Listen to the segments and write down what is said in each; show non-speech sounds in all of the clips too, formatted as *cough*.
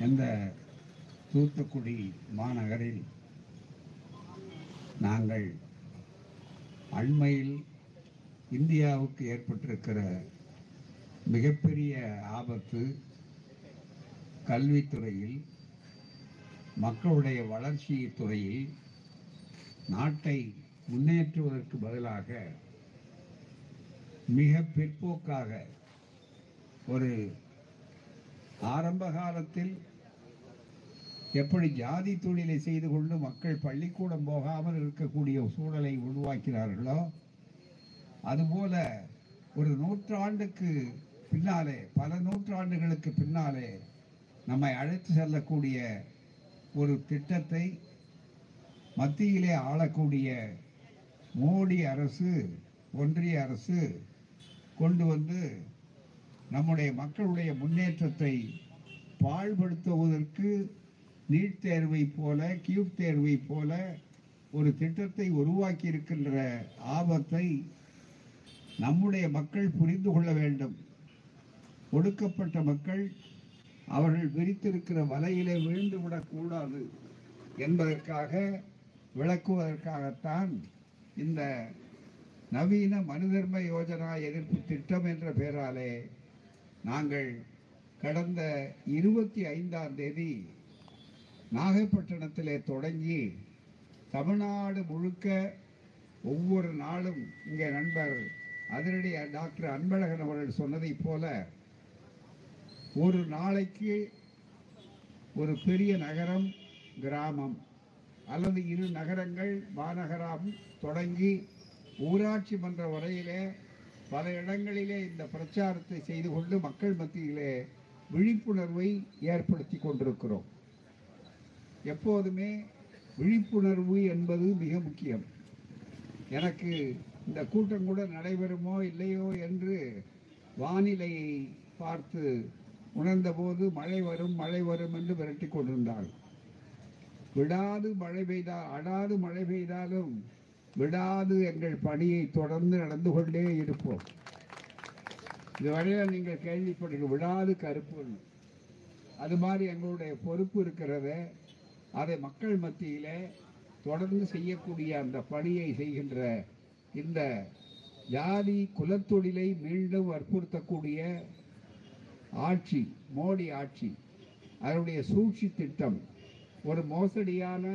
எந்த தூத்துக்குடி மாநகரில் நாங்கள் அண்மையில் இந்தியாவுக்கு ஏற்பட்டிருக்கிற மிகப்பெரிய ஆபத்து கல்வித்துறையில் மக்களுடைய வளர்ச்சி துறையில் நாட்டை முன்னேற்றுவதற்கு பதிலாக மிக பிற்போக்காக ஒரு ஆரம்ப காலத்தில் எப்படி ஜாதி தொழிலை செய்து கொண்டு மக்கள் பள்ளிக்கூடம் போகாமல் இருக்கக்கூடிய சூழலை உருவாக்கிறார்களோ அதுபோல ஒரு நூற்றாண்டுக்கு பின்னாலே பல நூற்றாண்டுகளுக்கு பின்னாலே நம்மை அழைத்து செல்லக்கூடிய ஒரு திட்டத்தை மத்தியிலே ஆளக்கூடிய மோடி அரசு ஒன்றிய அரசு கொண்டு வந்து நம்முடைய மக்களுடைய முன்னேற்றத்தை பாழ்படுத்துவதற்கு நீட் தேர்வை போல கியூப் தேர்வை போல ஒரு திட்டத்தை உருவாக்கி இருக்கின்ற ஆபத்தை நம்முடைய மக்கள் புரிந்து கொள்ள வேண்டும். ஒடுக்கப்பட்ட மக்கள் அவர்கள் விரித்திருக்கிற வலையிலே விழுந்து விடக்கூடாது என்பதற்காக விளக்குவதற்காகத்தான் இந்த நவீன மனுதர்ம யோஜனா எதிர்ப்பு திட்டம் என்ற பெயராலே நாங்கள் கடந்த இருபத்தி ஐந்தாம் தேதி நாகப்பட்டினத்திலே தொடங்கி தமிழ்நாடு முழுக்க ஒவ்வொரு நாளும் இங்கே நண்பர் அதிரடி டாக்டர் அன்பழகன் அவர்கள் சொன்னதைப் போல ஒரு நாளைக்கு ஒரு பெரிய நகரம் கிராமம் அல்லது இரு நகரங்கள் மாநகரம் தொடங்கி ஊராட்சி மன்ற வரையிலே பல இடங்களிலே இந்த பிரச்சாரத்தை செய்து கொண்டு மக்கள் மத்தியிலே விழிப்புணர்வை ஏற்படுத்தி கொண்டிருக்கிறோம். எப்போதுமே விழிப்புணர்வு என்பது மிக முக்கியம். எனக்கு இந்த கூட்டம் கூட நடைபெறுமோ இல்லையோ என்று வானிலையை பார்த்து உணர்ந்தபோது மழை வரும் மழை வரும் என்று விரட்டி கொண்டிருந்தாள். விடாது மழை பெய்தால் அடாது மழை பெய்தாலும் விடாது எங்கள் பணியை தொடர்ந்து நடந்து கொண்டே இருப்போம். இதுவரையில் நீங்கள் கேள்விப்படுங்க விடாது கருப்பு. அது மாதிரி எங்களுடைய பொறுப்பு இருக்கிறத. அதை மக்கள் மத்தியில் தொடர்ந்து செய்யக்கூடிய அந்த பணியை செய்கின்ற இந்த ஜாதி குலத்தொழிலை மீண்டும் வற்புறுத்தக்கூடிய ஆட்சி மோடி ஆட்சி அதனுடைய சூழ்ச்சி திட்டம் ஒரு மோசடியான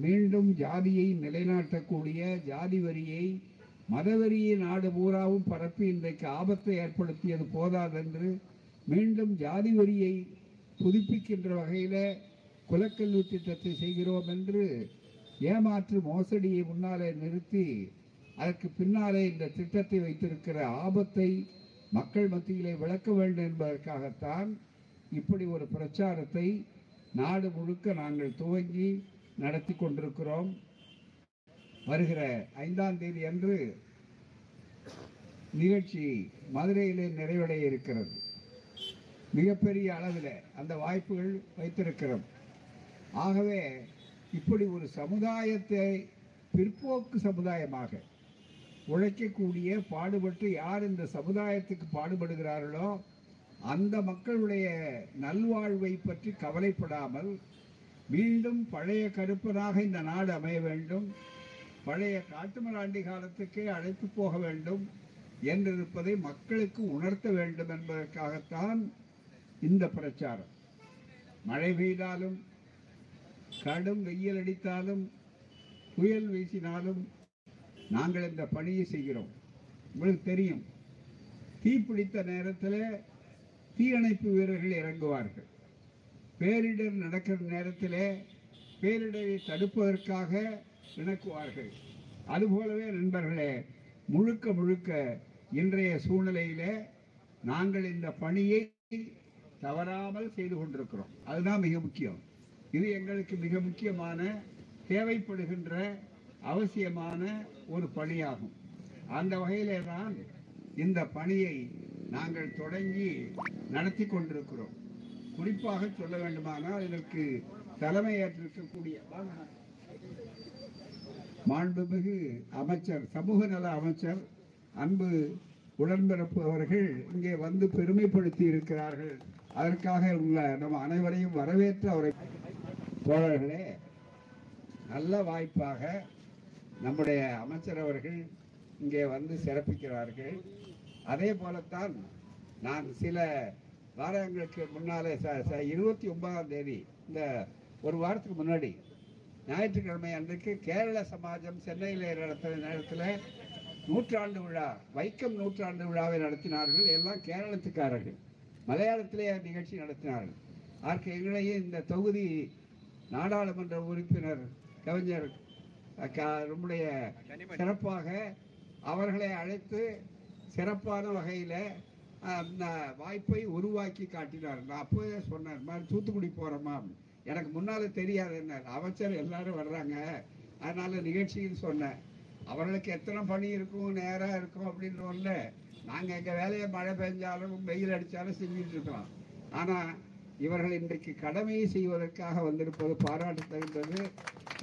மீண்டும் ஜாதியை நிலைநாட்டக்கூடிய ஜாதி வரியை மதவெறியை நாடு பூராவும் பரப்பி இன்றைக்கு ஆபத்தை ஏற்படுத்தியது போதாதென்று மீண்டும் ஜாதி வரியை புதுப்பிக்கின்ற வகையில் குலக்கல்வி திட்டத்தை செய்கிறோம் என்று ஏமாற்று மோசடியை முன்னாலே நிறுத்தி அதற்கு பின்னாலே இந்த திட்டத்தை வைத்திருக்கிற ஆபத்தை மக்கள் மத்தியிலே விளக்க வேண்டும் என்பதற்காகத்தான் இப்படி ஒரு பிரச்சாரத்தை நாடு முழுக்க நாங்கள் துவங்கி நடத்தி கொண்டிருக்கிறோம். வருகிற ஐந்தாம் தேதி அன்று நிகழ்ச்சி மதுரையிலே நிறைவடைய இருக்கிறது. மிகப்பெரிய அளவில் அந்த வாய்ப்புகள் வைத்திருக்கிறோம். ஆகவே இப்படி ஒரு சமுதாயத்தை பிற்போக்கு சமுதாயமாக உழைக்கக்கூடிய பாடுபட்டு யார் இந்த சமுதாயத்துக்கு பாடுபடுகிறார்களோ அந்த மக்களுடைய நல்வாழ்வை பற்றி கவலைப்படாமல் மீண்டும் பழைய கருப்பனாக இந்த நாடு அமைய வேண்டும் பழைய காட்டுமராண்டி காலத்துக்கே அழைத்து போக வேண்டும் என்றிருப்பதை மக்களுக்கு உணர்த்த வேண்டும் என்பதற்காகத்தான் இந்த பிரச்சாரம். மழை பெய்தாலும் கடும் வெயில் அடித்தாலும் புயல் வீசினாலும் நாங்கள் இந்த பணியை செய்கிறோம். உங்களுக்கு தெரியும் தீப்பிடித்த நேரத்தில் தீயணைப்பு வீரர்கள் இறங்குவார்கள். பேரிடர் நடக்கிற நேரத்தில் பேரிடரை தடுப்பதற்காக இணக்குவார்கள். அதுபோலவே நண்பர்களே முழுக்க முழுக்க இன்றைய சூழ்நிலையிலே நாங்கள் இந்த பணியை தவறாமல் செய்து கொண்டிருக்கிறோம். அதுதான் மிக முக்கியம். இது எங்களுக்கு மிக முக்கியமான தேவைப்படுகின்ற அவசியமான ஒரு பணியாகும். அந்த வகையிலே தான் இந்த பணியை நாங்கள் தொடங்கி நடத்தி கொண்டிருக்கிறோம். குறிப்பாக சொல்ல வேண்டுமானால் இதற்கு தலைமையேற்றிருக்கக்கூடிய மாண்புமிகு அமைச்சர் சமூக நல அமைச்சர் அன்பு உடன்பிறப்பு அவர்கள் இங்கே வந்து பெருமைப்படுத்தி இருக்கிறார்கள் அதற்காக உள்ள நம் அனைவரையும் வரவேற்று அவரை தோழர்களே நல்ல வாய்ப்பாக நம்முடைய அமைச்சர் அவர்கள் இங்கே வந்து சிறப்பிக்கிறார்கள். அதே போலத்தான் நான் சில வாரங்களுக்கு முன்னாலே ச- ச- இருபத்தி ஒன்பதாம் தேதி இந்த ஒரு வாரத்துக்கு முன்னாடி ஞாயிற்றுக்கிழமை அன்றைக்கு கேரள சமாஜம் சென்னையில் நடத்த நேரத்தில் நூற்றாண்டு விழா வைக்கம் நூற்றாண்டு விழாவை நடத்தினார்கள். எல்லாம் கேரளத்துக்காரர்கள். மலையாளத்திலே நிகழ்ச்சி நடத்தினார்கள். அதற்கு எங்களையும் இந்த தொகுதி நாடாளுமன்ற உறுப்பினர் கவிஞர் நம்முடைய சிறப்பாக அவர்களை அழைத்து சிறப்பான வகையில் அந்த வாய்ப்பை உருவாக்கி காட்டினார். நான் அப்போவே சொன்னேன் மாதிரி தூத்துக்குடி போகிறோமா எனக்கு முன்னால் தெரியாது என்ன அமைச்சர் எல்லாரும் வர்றாங்க. அதனால் நிகழ்ச்சின்னு சொன்னேன் அவர்களுக்கு எத்தனை பணி இருக்கும் நேராக இருக்கும்? அப்படின்றோம்ல நாங்கள் எங்கள் வேலையை மழை பெஞ்சாலும் வெயில் அடித்தாலும் செஞ்சுட்டு ஆனால் இவர்கள் இன்றைக்கு கடமையை செய்வதற்காக வந்திருப்பது பாராட்டு தகுந்தது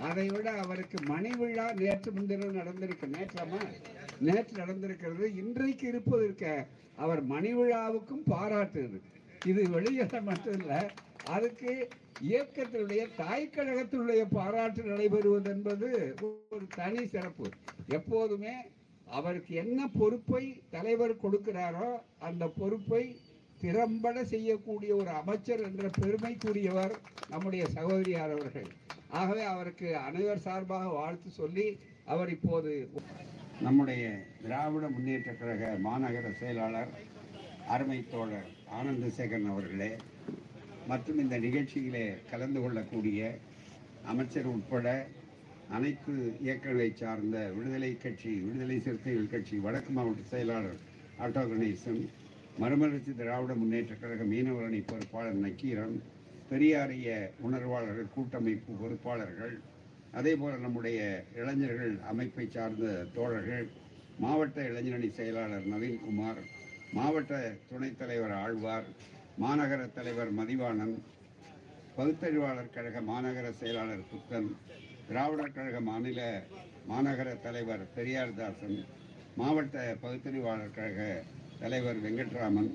அதை விட அவருக்கு மணி விழா நேற்று முன்தினம் நடந்திருக்கு நேற்றமா நேற்று நடந்திருக்கிறது. இன்றைக்கு இருப்பது இருக்க அவர் மணி விழாவுக்கும் பாராட்டு இது. இது வெளியிட மட்டும் இல்லை அதுக்கு இயக்கத்தினுடைய தாய் கழகத்தினுடைய பாராட்டு நடைபெறுவது என்பது ஒரு தனி சிறப்பு. எப்போதுமே அவருக்கு என்ன பொறுப்பை தலைவர் கொடுக்கிறாரோ அந்த பொறுப்பை திறம்பட செய்யக்கூடிய ஒரு அமைச்சர் என்ற பெருமைக்குரியவர் நம்முடைய சகோதரியார் அவர்கள். ஆகவே அவருக்கு அனைவர் சார்பாக வாழ்த்து சொல்லி அவர் இப்போது நம்முடைய திராவிட முன்னேற்ற கழக மாநகர செயலாளர் அருமை தோழர் ஆனந்த சேகரன் அவர்களே மற்றும் இந்த நிகழ்ச்சியிலே கலந்து கொள்ளக்கூடிய அமைச்சர் உட்பட அனைத்து இயக்கங்களை சார்ந்த விடுதலை கட்சி விடுதலை சிறுத்தைகள் கட்சி வடக்கு மாவட்ட செயலாளர் ஆட்டோ கணேசன் மறுமலர்ச்சி திராவிட முன்னேற்ற கழக மீனவரணி பொறுப்பாளர் நக்கீரன் பெரியாரிய உணர்வாளர்கள் கூட்டமைப்பு பொறுப்பாளர்கள் அதே போல நம்முடைய இளைஞர்கள் அமைப்பை சார்ந்த தோழர்கள் மாவட்ட இளைஞரணி செயலாளர் நவீன்குமார் மாவட்ட துணைத் தலைவர் ஆழ்வார் மாநகர தலைவர் மதிவாணன் பகுத்தறிவாளர் கழக மாநகர செயலாளர் புத்தன் திராவிடர் கழக மாநில மாநகர தலைவர் பெரியார்தாசன் மாவட்ட பகுத்தறிவாளர் கழக தலைவர் வெங்கட்ராமன்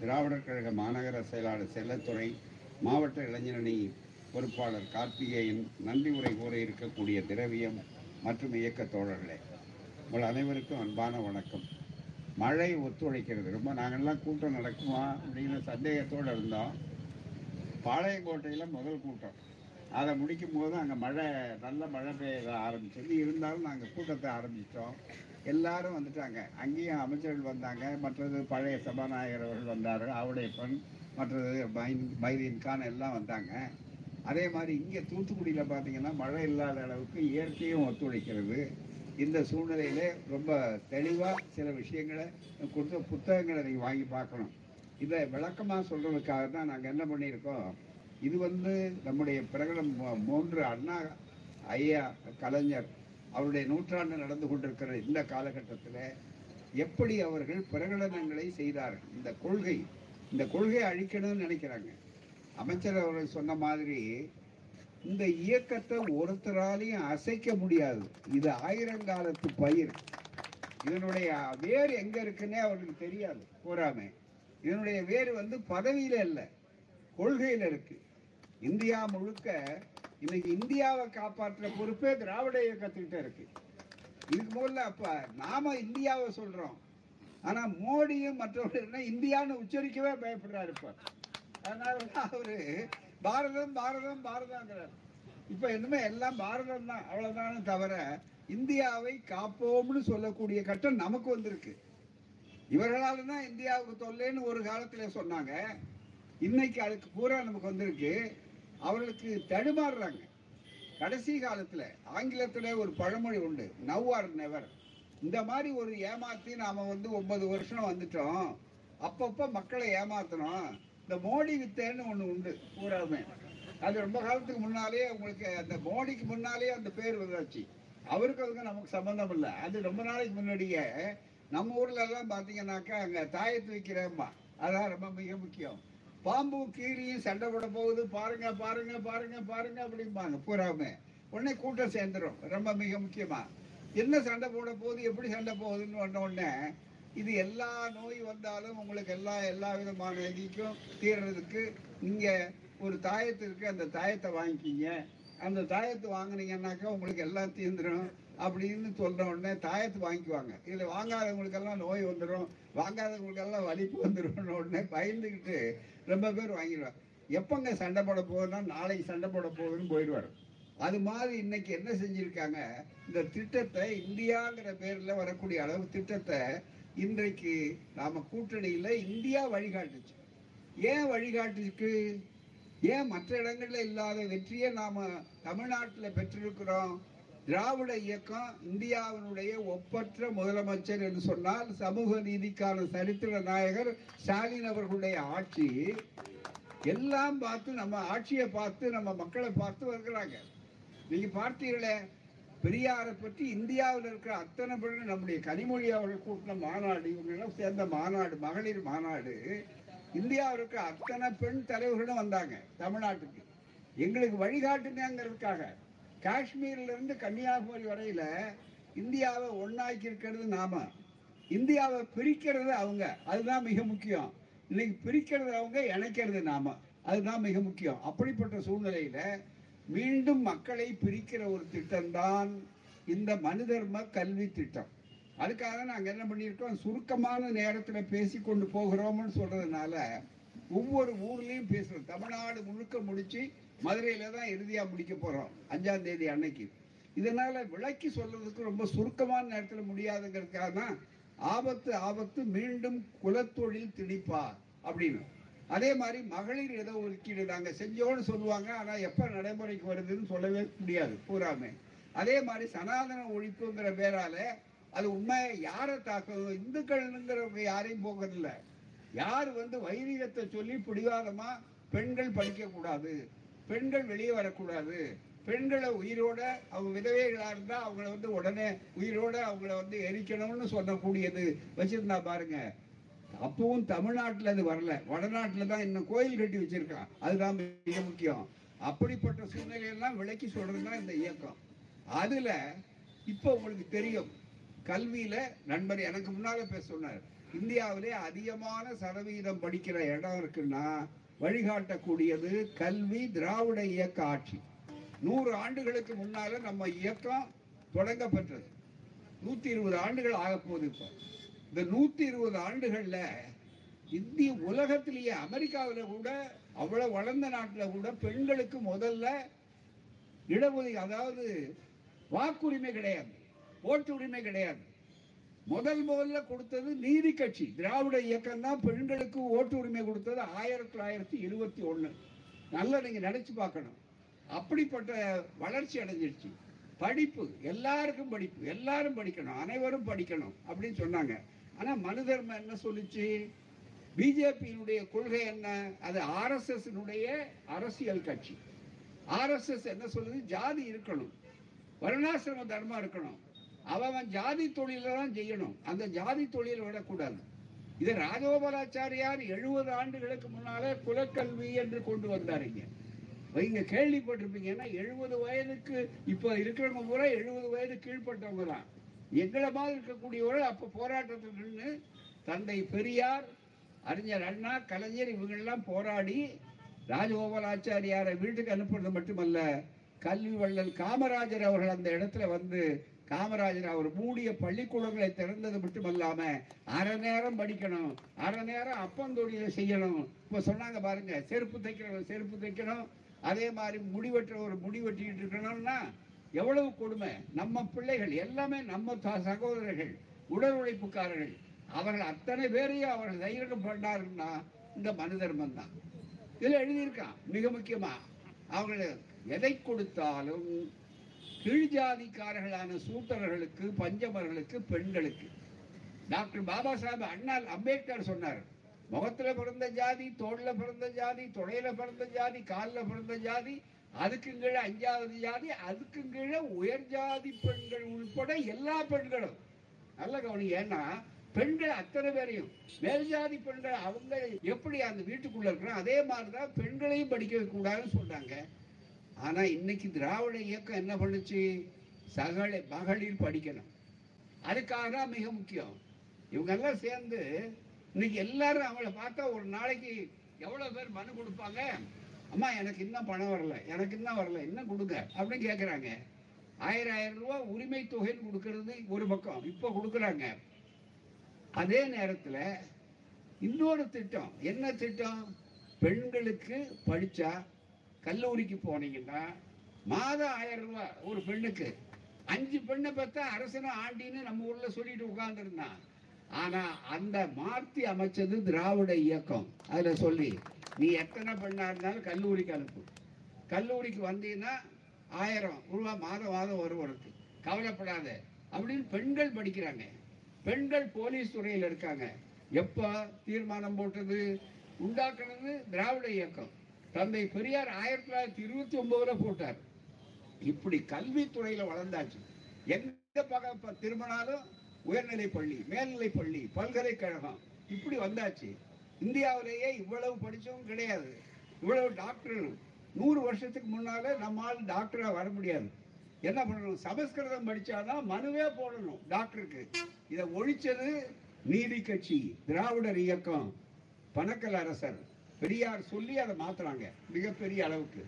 திராவிடர் கழக மாநகர செயலாளர் செல்லத்துறை மாவட்ட இளைஞரணி பொறுப்பாளர் கார்த்திகேயன் நன்றி உரை கூற இருக்கக்கூடிய திரவியம் மற்றும் இயக்க தோழர்களே உங்கள் அனைவருக்கும் அன்பான வணக்கம். மழை ஒத்துழைக்கிறது. ரொம்ப நாங்கள்லாம் கூட்டம் நடக்குமா அப்படின்னு சந்தேகத்தோடு இருந்தோம். பாளையங்கோட்டையில் முதல் கூட்டம். அதை முடிக்கும் போது அங்கே மழை நல்ல மழை பெய்ய ஆரம்பிச்சது இருந்தாலும் நாங்கள் கூட்டத்தை ஆரம்பிச்சிட்டோம். எல்லாரும் வந்துட்டாங்க. அங்கேயும் அமைச்சர்கள் வந்தாங்க. மற்றது பழைய சபாநாயகர் அவர்கள் வந்தார். ஆவுடையப்பன் மற்றது மைன் மைதீன் கான் எல்லாம் வந்தாங்க. அதே மாதிரி இங்கே தூத்துக்குடியில் பார்த்தீங்கன்னா மழை இல்லாத அளவுக்கு இயற்கையும் ஒத்துழைக்கிறது. இந்த சூழ்நிலையிலே ரொம்ப தெளிவாக சில விஷயங்களை கொடுத்த புத்தகங்களை நீங்கள் வாங்கி பார்க்கணும். இதை விளக்கமாக சொல்கிறதுக்காக தான் நாங்கள் என்ன பண்ணியிருக்கோம்? இது வந்து நம்முடைய பிரகடனம் மூன்று அண்ணா ஐயா கலைஞர் அவருடைய நூற்றாண்டு நடந்து கொண்டிருக்கிற இந்த காலகட்டத்தில் எப்படி அவர்கள் பிரகடனங்களை செய்தார்கள்? இந்த கொள்கை இந்த கொள்கையை அழிக்கணும்னு நினைக்கிறாங்க. அமைச்சர் அவர்கள் சொன்ன மாதிரி இந்த இயக்கத்தை ஒருத்தராலையும் அசைக்க முடியாது. இது ஆயிரங்காலத்து பயிர். இதனுடைய வேர் எங்க இருக்குன்னே அவருக்கு தெரியாது. போறாம. இதனுடைய வேர் வந்து பதவியில இல்லை கொள்கையில இருக்கு. இந்தியா முழுக்க இன்னைக்கு இந்தியாவை காப்பாற்றுற பொறுப்பே திராவிட இயக்கத்துக்கிட்ட இருக்கு. இதுக்கு முதல்ல அப்ப நாம இந்தியாவை சொல்றோம். ஆனா மோடியும் மற்றவர்கள் இந்தியான்னு உச்சரிக்கவே பயப்படுறாரு இப்ப. அதனால அவரு பாரதம் பாரதம் பாரதங்கிறார் இப்ப என்னமே எல்லாம் பாரதம் தான். அவ்வளவுதான் தவிர இந்தியாவை காப்போம்னு சொல்லக்கூடிய கட்டம் நமக்கு வந்திருக்கு. இவர்களால தான் இந்தியாவுக்கு தொல்லைன்னு ஒரு காலத்துல சொன்னாங்க. இன்னைக்கு அதுக்கு பூரா நமக்கு வந்திருக்கு. அவர்களுக்கு தடுமாறுறாங்க. கடைசி காலத்தில் ஆங்கிலத்தில் ஒரு பழமொழி உண்டு. நவ் ஆர் நெவர் இந்த மாதிரி ஒரு ஏமாத்தி நாம வந்து ஒன்பது வருஷம் வந்துட்டோம். அப்பப்போ மக்களை ஏமாத்தணும் இந்த மோடி வித்தேன்னு ஒன்று உண்டு. பூராமே அது ரொம்ப காலத்துக்கு முன்னாலேயே உங்களுக்கு அந்த மோடிக்கு முன்னாலேயே அந்த பேர் வந்தாச்சு. அவருக்கு அதுக்கு நமக்கு சம்மந்தம் இல்லை. அது ரொம்ப நாளைக்கு முன்னாடியே நம்ம ஊர்ல எல்லாம் பார்த்தீங்கன்னாக்கா அங்கே தாயத்து வைக்கிறேம்மா. அதான் ரொம்ப மிக முக்கியம். பாம்பும் கீரியும் சண்டை போட போகுது. பாருங்க பாருங்க பாருங்க பாருங்க அப்படிம்பாங்க. பூராவுமே. உடனே கூட்டம் சேர்ந்துரும். ரொம்ப மிக முக்கியமா. என்ன சண்டை போட போகுது எப்படி சண்டை போகுதுன்னு வந்த உடனே இது எல்லா நோய் வந்தாலும் உங்களுக்கு எல்லா எல்லா விதமான இதுக்கும் தீர்றதுக்கு நீங்க ஒரு தாயத்திற்கு அந்த தாயத்தை வாங்கிக்கிங்க. அந்த தாயத்தை வாங்கினீங்கன்னாக்கா உங்களுக்கு எல்லாம் தீர்ந்துடும் அப்படின்னு சொல்ற உடனே தாயத்து வாங்கிக்குவாங்க. இதுல வாங்காதவங்களுக்கெல்லாம் நோய் வந்துடும் வாங்காதவங்களுக்கெல்லாம் வலிப்பு வந்துடும் உடனே பயந்துக்கிட்டு ரொம்ப பேர் வாங்கிடுவாங்க. எப்போங்க சண்டை போட போகுதுன்னா நாளைக்கு சண்டை போட போகுதுன்னு போயிடுவாரு. அது மாதிரி இன்னைக்கு என்ன செஞ்சுருக்காங்க? இந்த திட்டத்தை இந்தியாங்கிற பேரில் வரக்கூடிய அளவு திட்டத்தை இன்றைக்கு நாம் கூட்டணியில் இந்தியா வழிகாட்டுச்சு. ஏன் வழிகாட்டுச்சு ஏன் மற்ற இடங்களில் இல்லாத வெற்றியை நாம் தமிழ்நாட்டில் பெற்றிருக்கிறோம்? திராவிட இயக்கம் இந்தியாவினுடைய ஒப்பற்ற முதலமைச்சர் என்று சொன்னால் சமூக நீதிக்கான சரித்திர நாயகர் ஸ்டாலின் அவர்களுடைய ஆட்சி. எல்லாம் பார்த்து நம்ம ஆட்சியை பார்த்து நம்ம மக்களை பார்த்து வருகிறாங்க. நீங்க பார்த்தீர்களே பெரியாரை பற்றி இந்தியாவில் இருக்கிற அத்தனை பேரும் நம்முடைய கனிமொழி அவர்கள் கூட்டின மாநாடு இவங்கெல்லாம் சேர்ந்த மாநாடு மகளிர் மாநாடு இந்தியாவில் இருக்கிற அத்தனை பெண் தலைவர்களும் வந்தாங்க தமிழ்நாட்டுக்கு. எங்களுக்கு வழிகாட்டுங்கிறதுக்காக காஷ்மீர்ல இருந்து கன்னியாகுமரி வரையில இந்தியாவை ஒன்னாக்கி இருக்கிறது நாம. இந்தியாவை பிரிக்கிறது அவங்க. அதுதான் மிக முக்கியம். இன்னைக்கு பிரிக்கிறது அவங்க இணைக்கிறது நாம. அதுதான் மிக முக்கியம். அப்படிப்பட்ட சூழ்நிலையில மீண்டும் மக்களை பிரிக்கிற ஒரு திட்டம்தான் இந்த மனுதர்ம கல்வி திட்டம். அதுக்காக நாங்கள் என்ன பண்ணியிருக்கோம்? சுருக்கமான நேரத்தில் பேசி கொண்டு போகிறோம்னு சொல்றதுனால ஒவ்வொரு ஊர்லேயும் பேசுறோம். தமிழ்நாடு முழுக்க முடிச்சு மதுரையில தான் இறுதியா முடிக்க போறோம் அஞ்சாம் தேதி அன்னைக்கு. இதனால விளக்கி சொல்றதுக்கு ரொம்ப சுருக்கமான நேரத்துல முடியாதுங்கிறதுக்காக தான் ஆபத்து ஆபத்து மீண்டும் குலத்தொழில் திணிப்பார் அப்படின்னு. அதே மாதிரி மகளிர் ஏதோ ஒதுக்கீடு நாங்க செஞ்சோன்னு சொல்லுவாங்க ஆனா எப்ப நடைமுறைக்கு வருதுன்னு சொல்லவே முடியாது பூராமே. அதே மாதிரி சனாதன ஒழிப்புங்கிற பேரால அது உண்மை யாரை தாக்கணும் இந்துக்கள்ங்கிறவங்க யாரையும் போகிறதில்ல யார் வந்து வைதிகத்தை சொல்லி பிடிவாதமா பெண்கள் படிக்க கூடாது பெண்கள் வெளியே வரக்கூடாது. பெண்களை உயிரோட அவங்க விதவைகளா இருந்தா அவங்கள வந்து உடனே உயிரோட அவங்கள வந்து எரிக்கணும்னு சொல்லக்கூடியது வச்சிருந்தா பாருங்க. அப்பவும் தமிழ்நாட்டில் அது வரல. வடநாட்டில் தான் இன்னும் கோயில் கட்டி வச்சிருக்கான் அதுதான் மிக முக்கியம். அப்படிப்பட்ட சூழ்நிலையெல்லாம் விளக்கி சொல்றதுதான் இந்த இயக்கம். அதுல இப்போ உங்களுக்கு தெரியும். கல்வியில நண்பர் எனக்கு முன்னால பேச சொன்னார். இந்தியாவிலே அதிகமான சதவீதம் படிக்கிற இடம் இருக்குன்னா வழிகாட்டக்கூடியது கல்வி திராவிட இயக்க ஆட்சி. நூறு ஆண்டுகளுக்கு முன்னால நம்ம இயக்கம் தொடங்கப்பட்டது. நூத்தி இருபது ஆண்டுகள் ஆக போகுது இப்போ. இந்த நூத்தி இருபது ஆண்டுகள்ல இந்திய உலகத்திலேயே அமெரிக்காவில் கூட அவ்வளவு வளர்ந்த நாட்டில் கூட பெண்களுக்கு முதல்ல இடஒதுக்கீடு அதாவது வாக்குரிமை கிடையாது. ஓட்டு உரிமை கிடையாது. முதல் முதல்ல கொடுத்தது நீதி கட்சி. திராவிட இயக்கம் தான் பெண்களுக்கு ஓட்டு உரிமை கொடுத்தது ஆயிரத்தி தொள்ளாயிரத்தி இருபத்தி ஒன்று நல்லா நீங்கள் நினச்சி பார்க்கணும். அப்படிப்பட்ட வளர்ச்சி அடைஞ்சிருச்சு. படிப்பு எல்லாருக்கும் படிப்பு எல்லாரும் படிக்கணும் அனைவரும் படிக்கணும் அப்படின்னு சொன்னாங்க. ஆனால் மனு தர்மம் என்ன சொல்லுச்சு? பிஜேபியினுடைய கொள்கை என்ன? அது ஆர்எஸ்எஸ்னுடைய அரசியல் கட்சி. ஆர்எஸ்எஸ் என்ன சொல்லுது? ஜாதி இருக்கணும். வருணாசிரம தர்மம் இருக்கணும். அவன் ஜாதி தொழில தான் செய்யணும். அந்த ஜாதி தொழில் விடக்கூடாது. இது ராஜகோபாலாச்சாரியார் எழுபது ஆண்டுகளுக்கு முன்னாலே குலக்கல்வி என்று கொண்டு வந்தாருங்க இங்க. கேள்விப்பட்டிருப்பீங்கன்னா எழுபது வயதுக்கு இப்ப இருக்கிறவங்க பூரா எழுபது வயது கீழ்ப்பட்டவங்க தான். எங்களை மாதிரி இருக்கக்கூடியவர்கள் அப்ப போராட்டத்தில் நின்று தந்தை பெரியார் அறிஞர் அண்ணா கலைஞர் இவங்கெல்லாம் போராடி ராஜகோபாலாச்சாரியாரை வீட்டுக்கு அனுப்புறது மட்டுமல்ல கல்வி வள்ளல் காமராஜர் அவர்கள் அந்த இடத்துல வந்து காமராஜர் அவர் மூடிய பள்ளிக்கூடங்களை திறந்தது மட்டுமல்லாம அரை நேரம் படிக்கணும். அரை நேரம் அப்பந்தொழிலை செய்யணும். இப்ப சொன்னாங்க பாருங்க செருப்பு தைக்கிறவன் செருப்பு தைக்கணும். அதே மாதிரி முடிவெட்டுறவர் முடி வெட்டிட்டு இருக்கணும்னா எவ்வளவு கொடுமை. நம்ம பிள்ளைகள் எல்லாமே நம்ம த- சகோதரர்கள் உடல் உழைப்புக்காரர்கள். அவர்கள் அத்தனை பேரையும் அவர்கள் தைரியம் பண்ணாருன்னா இந்த மனு தர்மம் தான் இதுல எழுதியிருக்கான் மிக முக்கியமா. அவர்கள் எதை கொடுத்தாலும் கீழ் ஜாதிக்காரர்களான பஞ்சமர்களுக்கு பெண்களுக்கு. டாக்டர் பாபா சாஹேப் அண்ணா அம்பேத்கர் சொன்னார் முகத்துல பிறந்த ஜாதி தோல்ல பிறந்த ஜாதி தொடையில பிறந்த ஜாதி கால்ல பிறந்த ஜாதி அதுக்கும் கீழே அஞ்சாவது ஜாதி அதுக்கும் கீழே உயர் ஜாதி பெண்கள் உள்பட எல்லா பெண்களும். நல்ல கவனி ஏன்னா பெண்கள் அத்தனை பேரையும் மேல் ஜாதி பெண்கள் அவங்க எப்படி அந்த வீட்டுக்குள்ள இருக்கிறோம் அதே மாதிரிதான் பெண்களையும் படிக்க வைக்க கூடாதுன்னு சொல்றாங்க. ஆனால் இன்னைக்கு திராவிட இயக்கம் என்ன பண்ணுச்சு? சகல மகளிர் படிக்கணும். அதுக்காக தான் மிக முக்கியம். இவங்கெல்லாம் சேர்ந்து இன்னைக்கு எல்லாரும் அவங்கள பார்த்தா ஒரு நாளைக்கு எவ்வளோ பேர் மனு கொடுப்பாங்க? அம்மா எனக்கு இன்னும் பணம் வரல. எனக்கு இன்னும் வரல. இன்னும் கொடுங்க. அப்படின்னு கேட்குறாங்க ஆயிரம் ஆயிரம் ரூபா உரிமை தொகைன்னு கொடுக்கறது ஒரு பக்கம். இப்போ கொடுக்குறாங்க. அதே நேரத்தில் இன்னொரு திட்டம். என்ன திட்டம்? பெண்களுக்கு படித்தா கல்லூரிக்கு போனீங்கன்னா மாதம் ஆயிரம் ரூபாய் ஒரு பெண்ணுக்கு. அஞ்சு பெண்ணை பார்த்தா அரசனை ஆண்டின்னு நம்ம ஊர்ல சொல்லிட்டு உட்கார்ந்துருந்தான் ஆனா அந்த மாற்றி அமைச்சது திராவிட இயக்கம். அதுல சொல்லி நீ எத்தனை பெண்ணா இருந்தாலும் கல்லூரிக்கு அனுப்பு. கல்லூரிக்கு வந்தீங்கன்னா ஆயிரம் ரூபாய் மாதம் மாதம் வரும் உனக்கு. கவலைப்படாத. அப்படின்னு பெண்கள் படிக்கிறாங்க. பெண்கள் போலீஸ் துறையில் இருக்காங்க. எப்ப தீர்மானம் போட்டது? உண்டாக்குனது திராவிட இயக்கம். தந்தை பெரியார் ஆயிரத்தி தொள்ளாயிரத்தி இருபத்தி ஒன்பதுல போட்டார். இப்படி கல்வித்துறையில வளர்ந்தாச்சு. எந்த பக்கம் இப்ப திரும்பினாலும் உயர்நிலை பள்ளி மேல்நிலை பள்ளி பல்கலைக்கழகம் இப்படி வந்தாச்சு. இந்தியாவிலேயே இவ்வளவு படித்தவும் கிடையாது. இவ்வளவு டாக்டர் நூறு வருஷத்துக்கு முன்னால நம்மால் டாக்டரா வர முடியாது. என்ன பண்ணணும்? சமஸ்கிருதம் படிச்சாதான் மனுவே போடணும் டாக்டருக்கு. இதை ஒழிச்சது நீதி கட்சி திராவிடர் இயக்கம் பணக்கல் அரசர். பெரியார் சொல்லி அதை மாத்துறாங்க மிகப்பெரிய அளவுக்கு.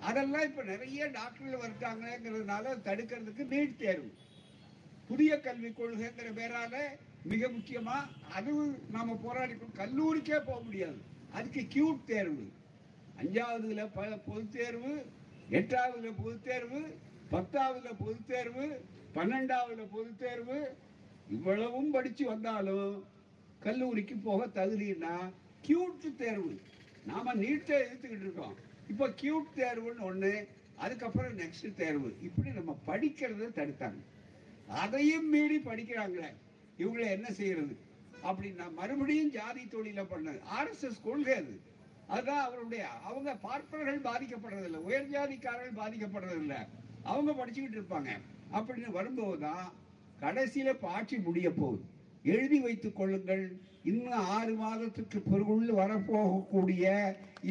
அதெல்லாம் இப்ப நிறைய டாக்டர்கள் வருட்டாங்கிறதுனால தடுக்கிறதுக்கு நீட் தேர்வு. புதிய கல்விக் கொள்கைங்கிற பேரால மிக முக்கியமா அதுவும் நாம போராடி கல்லூரிக்கே போக முடியாது. அதுக்கு கியூட் தேர்வு. அஞ்சாவதுல பல பொதுத் தேர்வு எட்டாவதுல பொதுத் தேர்வு பத்தாவதுல பொதுத் தேர்வு பன்னெண்டாவதுல பொதுத் தேர்வு. இவ்வளவும் படிச்சு வந்தாலும் கல்லூரிக்கு போக தகுதினா கியூட் தேர்வு. நாம நீட்டை எழுத்துக்கிட்டு இருக்கோம். இப்போ கியூட் தேர்வுன்னு ஒன்று அதுக்கப்புறம் நெக்ஸ்ட் தேர்வு. இப்படி நம்ம படிக்கிறத தடுத்தாங்க. அதையும் மீறி படிக்கிறாங்களே இவங்களை என்ன செய்யறது? அப்படின்னா மறுபடியும் ஜாதி தொழில பண்ணது. ஆர்எஸ்எஸ் கொள்கை அது. அதுதான் அவருடைய அவங்க பார்ப்பனர்கள் பாதிக்கப்படுறதில்லை உயர் ஜாதிக்காரர்கள் பாதிக்கப்படுறதில்லை. அவங்க படிச்சுக்கிட்டு இருப்பாங்க. அப்படின்னு வரும்போது தான் கடைசியில் இப்போ ஆட்சி முடிய போகுது. எழுதி வைத்துக் கொள்ளுங்கள். இன்னும் ஆறு மாதத்துக்கு பிறகுள் வரப்போகக்கூடிய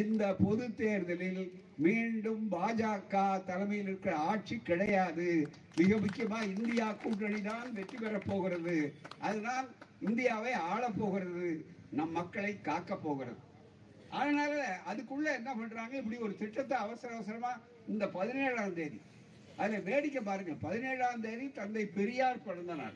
இந்த பொது தேர்தலில் மீண்டும் பாஜக தலைமையில் இருக்கிற ஆட்சி கிடையாது. மிக முக்கியமா இந்தியா கூட்டணி தான் வெற்றி பெறப் போகிறது. அதனால் இந்தியாவை ஆளப் போகிறது. நம் மக்களை காக்க போகிறது. அதனால அதுக்குள்ள என்ன பண்றாங்க? இப்படி ஒரு திட்டத்தை அவசர அவசரமா இந்த பதினேழாம் தேதி அதுல வேடிக்கை பாருங்க. பதினேழாம் தேதி தந்தை பெரியார் பிறந்த நாள்.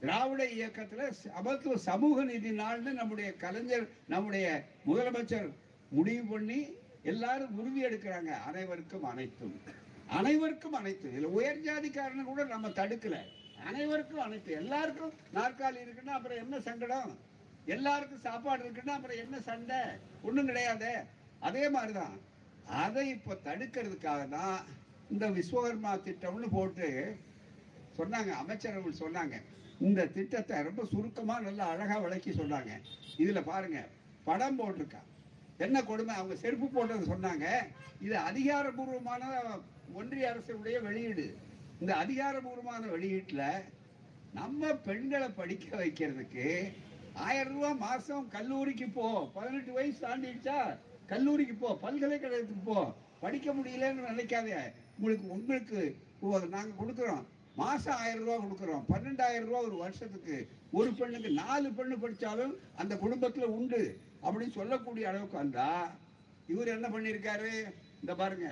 திராவிட இயக்கத்துல சமத்துவ சமூக நீதி நாள்னு நம்முடைய கலைஞர் நம்முடைய முதலமைச்சர் முடிவு பண்ணி எல்லாரும் உறுதி எடுக்கிறாங்க. அனைவருக்கும் அனைத்தும். அனைவருக்கும் அனைத்தும். இதில் உயர் ஜாதிக்காரனை கூட நம்ம தடுக்கல. அனைவருக்கும் அனைத்து எல்லாருக்கும் நாற்காலி இருக்குன்னா அப்புறம் என்ன சங்கடம்? எல்லாருக்கும் சாப்பாடு இருக்குன்னா அப்புறம் என்ன சண்டை? ஒண்ணும் கிடையாது. அதே மாதிரிதான். அதை இப்ப தடுக்கிறதுக்காக தான் இந்த விஸ்வகர்மா திட்டம்னு போட்டு சொன்னாங்க. அமைச்சர்கள் சொன்னாங்க. இந்த திட்டத்தை ரொம்ப சுருக்கமாக நல்லா அழகாக விளக்கி சொன்னாங்க. இதில் பாருங்க படம் போட்டிருக்கா. என்ன கொடுமை? அவங்க செருப்பு போட்டது சொன்னாங்க. இது அதிகாரபூர்வமான ஒன்றிய அரசுடைய வெளியீடு. இந்த அதிகாரபூர்வமான வெளியீட்டில் நம்ம பெண்களை படிக்க வைக்கிறதுக்கு ஆயிரம் ரூபா மாசம் கல்லூரிக்கு போ. பதினெட்டு வயசு தாண்டிடுச்சா? கல்லூரிக்கு போ. பல்கலைக்கழகத்துக்கு போ. படிக்க முடியலன்னு நினைக்காதே. உங்களுக்கு உங்களுக்கு ஓ, கொடுக்குறோம். மாசம் ஆயிரம் ரூபா கொடுக்குறோம். பன்னெண்டாயிரம் ரூபா ஒரு வருஷத்துக்கு. ஒரு பெண்ணுக்கு நாலு பெண்ணு படித்தாலும் அந்த குடும்பத்தில் உண்டு அப்படின்னு சொல்லக்கூடிய அளவுக்கு வந்தா இவர் என்ன பண்ணியிருக்காரு? இந்த பாருங்க.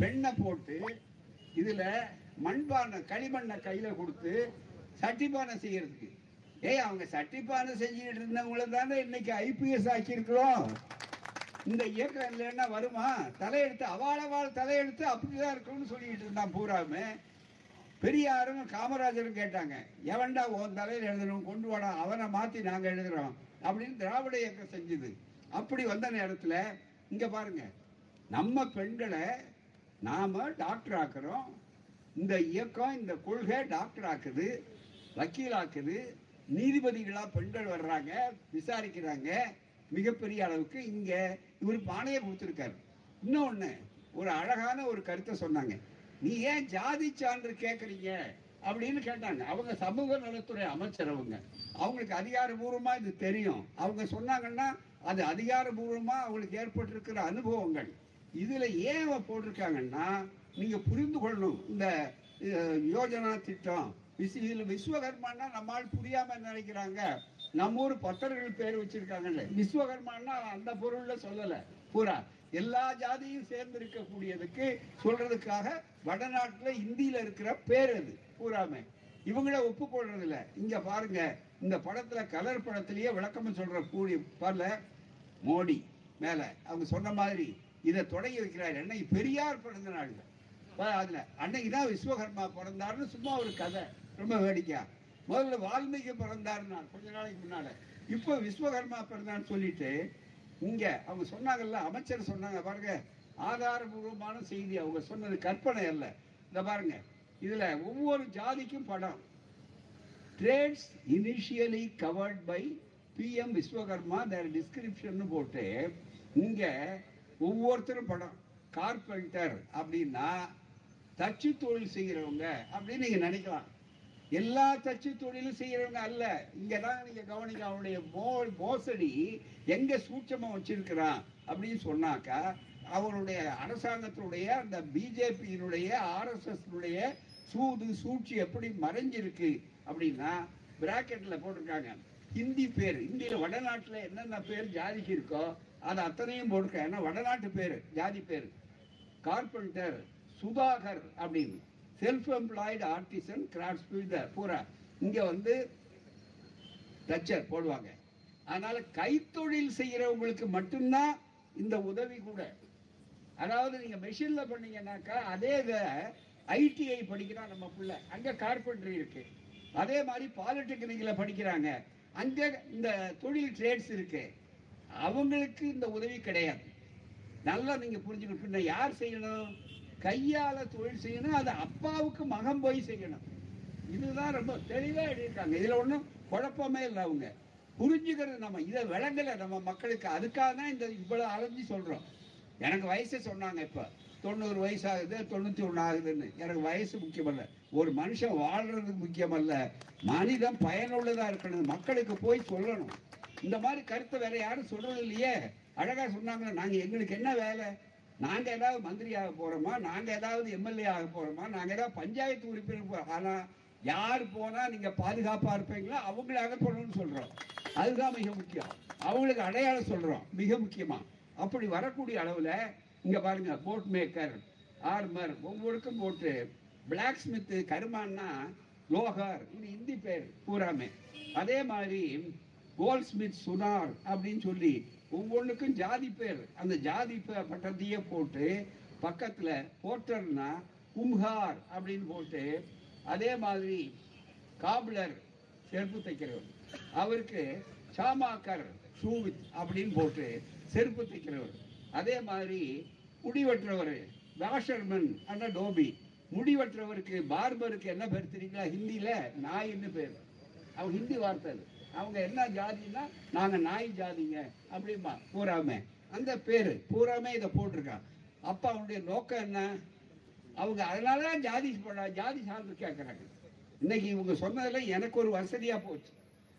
பெண்ணை போட்டு இதில் மண்பானை களிமண்ணை கையில் கொடுத்து சட்டிப்பானை செய்யறதுக்கு. ஏய் அவங்க சட்டிப்பானை செஞ்சுக்கிட்டு இருந்தவங்கள தானே இன்னைக்கு ஐபிஎஸ் ஆக்கியிருக்கிறோம். இந்த இயக்கம் இல்லைன்னா வருமா? தலையெடுத்து அவாளவாள் தலையெடுத்து அப்படிதான் இருக்கும்னு சொல்லிக்கிட்டு இருந்தான் பூராமே பெரியாரும் காமராஜரும் கேட்டாங்க எவன்டா உன் தலையில் எழுதணும்? கொண்டு வாடா அவனை மாத்தி நாங்க எழுதுறோம். அப்படின்னு திராவிட இயக்கம் செஞ்சது. அப்படி வந்த நேரத்துல இங்க பாருங்க நம்ம பெண்களை நாம டாக்டர் ஆக்குறோம். இந்த இயக்கம் இந்த கொள்கை டாக்டர் ஆக்குது வக்கீல் ஆக்குது. நீதிபதிகளா பெண்கள் வர்றாங்க விசாரிக்கிறாங்க. மிகப்பெரிய அளவுக்கு இங்க இவர் பானையை கொடுத்துருக்காரு. இன்னொன்னு ஒரு அழகான ஒரு கருத்தை சொன்னாங்க. நீ ஏன் ஜாதி சான்று கேக்குறீங்க? அப்படின்னு கேட்டாங்க. அவங்க சமூக நலத்துறை அமைச்சர் அவங்க. அவங்களுக்கு அதிகாரபூர்வமா இது தெரியும். அவங்க சொன்னாங்கன்னா அது அதிகாரபூர்வமா அவங்களுக்கு ஏற்பட்டிருக்கிற அனுபவங்கள். இதுல ஏன் அவ போட்டிருக்காங்கன்னா நீங்க புரிந்து கொள்ளணும். இந்த யோஜனா திட்டம் விஸ் இதுல விஸ்வகர்மான்னா நம்மால் புரியாம நினைக்கிறாங்க? நம்ம ஊர் பத்தர்கள் பேர் வச்சிருக்காங்கல்ல. விஸ்வகர்மான்னா அந்த பொருள்ல சொல்லல. பூரா எல்லா ஜாதியும் சேர்ந்து இருக்கக்கூடியதுக்கு சொல்றதுக்காக வடநாட்டுல இந்தியில இருக்கிற பேர் அது பூராமை. இவங்கள ஒப்புக்கொள்றது இல்ல இங்க பாருங்க இந்த படத்துல கலர் படத்திலேயே விளக்கமா சொல்ற கூடிய பாருல மோடி மேல. அவங்க சொன்ன மாதிரி இதை தொடங்கி வைக்கிறார். அன்னைக்கு பெரியார் பிறந்த நாள் அதுல அன்னைக்கு தான் விஸ்வகர்மா பிறந்தாருன்னு சும்மா ஒரு கதை. ரொம்ப வேடிக்கையா. முதல்ல வால்மீகி பிறந்தாருன்னா கொஞ்ச நாளைக்கு முன்னால. இப்போ விஸ்வகர்மா பிறந்தான்னு சொல்லிட்டு இங்க அவங்க சொன்னாங்கல்ல அமைச்சர் சொன்னாங்க பாருங்க. ஆதாரபூர்வமான செய்தி அவங்க சொன்னது கற்பனை அல்ல. இந்த பாருங்க இதுல ஒவ்வொரு ஜாதிக்கும் படம். Trades initially covered by PM Vishwakarma their description போட்டு இங்க ஒவ்வொருத்தரும் படம். கார்பெண்டர் அப்படின்னா தச்சு தொழில் செய்கிறவங்க அப்படின்னு நீங்க நினைக்கலாம். எல்லா தச்சு தொழிலும் செய்யறவங்க அல்ல. இங்கதான் நீங்க கவனிக்க அவனுடைய மோ மோசடி எங்க சூட்சமா வச்சிருக்கிறான் அப்படின்னு சொன்னாக்கா அவனுடைய அரசாங்கத்தினுடைய அந்த பிஜேபியினுடைய ஆர்எஸ்எஸ்னுடைய சூது சூழ்ச்சி எப்படி மறைஞ்சிருக்கு அப்படின்னா பிராக்கெட்ல போட்டிருக்காங்க. ஹிந்தி பேர் இந்தியில வடநாட்டுல என்னென்ன பேர் ஜாதிக்கு இருக்கோ அது அத்தனையும் போட்டிருக்க. ஏன்னா வடநாட்டு பேர் ஜாதி பேர். கார்பெண்டர் சுதாகர் அப்படின்னு. செல்ஃப் எம்ப்ளாய்டு ஆர்டிசன் கிராஃப்ட் பூரா. இங்கே வந்து தச்சர் போடுவாங்க. அதனால் கைத்தொழில் செய்கிறவங்களுக்கு மட்டும்தான் இந்த உதவி கூட. அதாவது நீங்கள் மெஷினில் பண்ணீங்கன்னாக்கா அதே ஐடிஐ படிக்கிறான் நம்ம பிள்ளை. அங்கே கார்பெண்ட்ரி இருக்கு. அதே மாதிரி பாலிடெக்னிக்கில் படிக்கிறாங்க. அங்கே இந்த தொழில் ட்ரேட்ஸ் இருக்கு. அவங்களுக்கு இந்த உதவி கிடையாது. நல்லா நீங்கள் புரிஞ்சுக்கணும். பின்ன யார் செய்யணும்? கையால தொழில் செய்யணும் அது அப்பாவுக்கு மகன் போய் செய்யணும். இதுதான் ரொம்ப தெளிவா எழுதியிருக்காங்க. இதுல ஒண்ணும் குழப்பமே இல்லை அவங்க. புரிஞ்சுக்கிறது நம்ம இதை விளங்கல நம்ம மக்களுக்கு. அதுக்காக தான் இந்த இவ்வளவு அலைஞ்சு சொல்றோம். எனக்கு வயசு சொன்னாங்க இப்ப. தொண்ணூறு வயசு ஆகுது தொண்ணூத்தி ஒண்ணு ஆகுதுன்னு. எனக்கு வயசு முக்கியமல்ல. ஒரு மனுஷன் வாழ்றதுக்கு முக்கியமல்ல. மனிதன் பயனுள்ளதா இருக்கணும். மக்களுக்கு போய் சொல்லணும். இந்த மாதிரி கருத்தை வேற யாரும் சொல்றது இல்லையே அழகா சொன்னாங்க நாங்க எங்களுக்கு என்ன வேலை? நாங்க ஏதாவது மந்திரி ஆக போறோமா? நாங்க ஏதாவது எம்எல்ஏ ஆக போறோமா? நாங்க ஏதாவது பஞ்சாயத்து உறுப்பினர் போறோம் ஆனா யார் போனா நீங்க பாதுகாப்பா இருப்பீங்களோ அவங்களை அகப்படணும்னு சொல்றோம். அதுதான் மிக முக்கியம். அவங்களுக்கு அடையாளம் சொல்றோம். மிக முக்கியமா. அப்படி வரக்கூடிய அளவுல இங்க பாருங்க போட் மேக்கர் ஆர்மர் ஒவ்வொருக்கும் போட்டு பிளாக் ஸ்மித் கருமான்னா லோகார் இது இந்தி பேர் பூராமே. அதே மாதிரி கோல்ட் ஸ்மித் சுனார் அப்படின்னு சொல்லி ஒவ்வொன்றுக்கும் ஜாதி பேர். அந்த ஜாதி பட்டத்தையே போட்டு பக்கத்துல போர்ட்டர்னா கும்ஹார் அப்படின்னு போட்டு அதே மாதிரி காபிலர் செருப்பு தைக்கிறவர். அவருக்கு சாமாக்கர் சூவித் அப்படின்னு போட்டு செருப்பு தைக்கிறவர். அதே மாதிரி முடி வெட்டுறவர் வாஷர்மன் அண்ணா டோபி. முடி பார்பருக்கு என்ன பேர் தெரியுங்களா? ஹிந்தியில் நாயின்னு பேர். அவங்க ஹிந்தி வார்த்தை அது. அவங்க என்ன ஜாதின்னா நாங்க நாய் ஜாதிங்க அப்படிமா பூராமே. அந்த பேரு பூராமே இதை போட்டிருக்கான் அப்ப அவனுடைய நோக்கம் என்ன? அவங்க அதனாலதான் ஜாதி போட- ஜாதி சான்று கேட்கறாங்க இன்னைக்கு இவங்க சொன்னதில் எனக்கு ஒரு வசதியா போச்சு.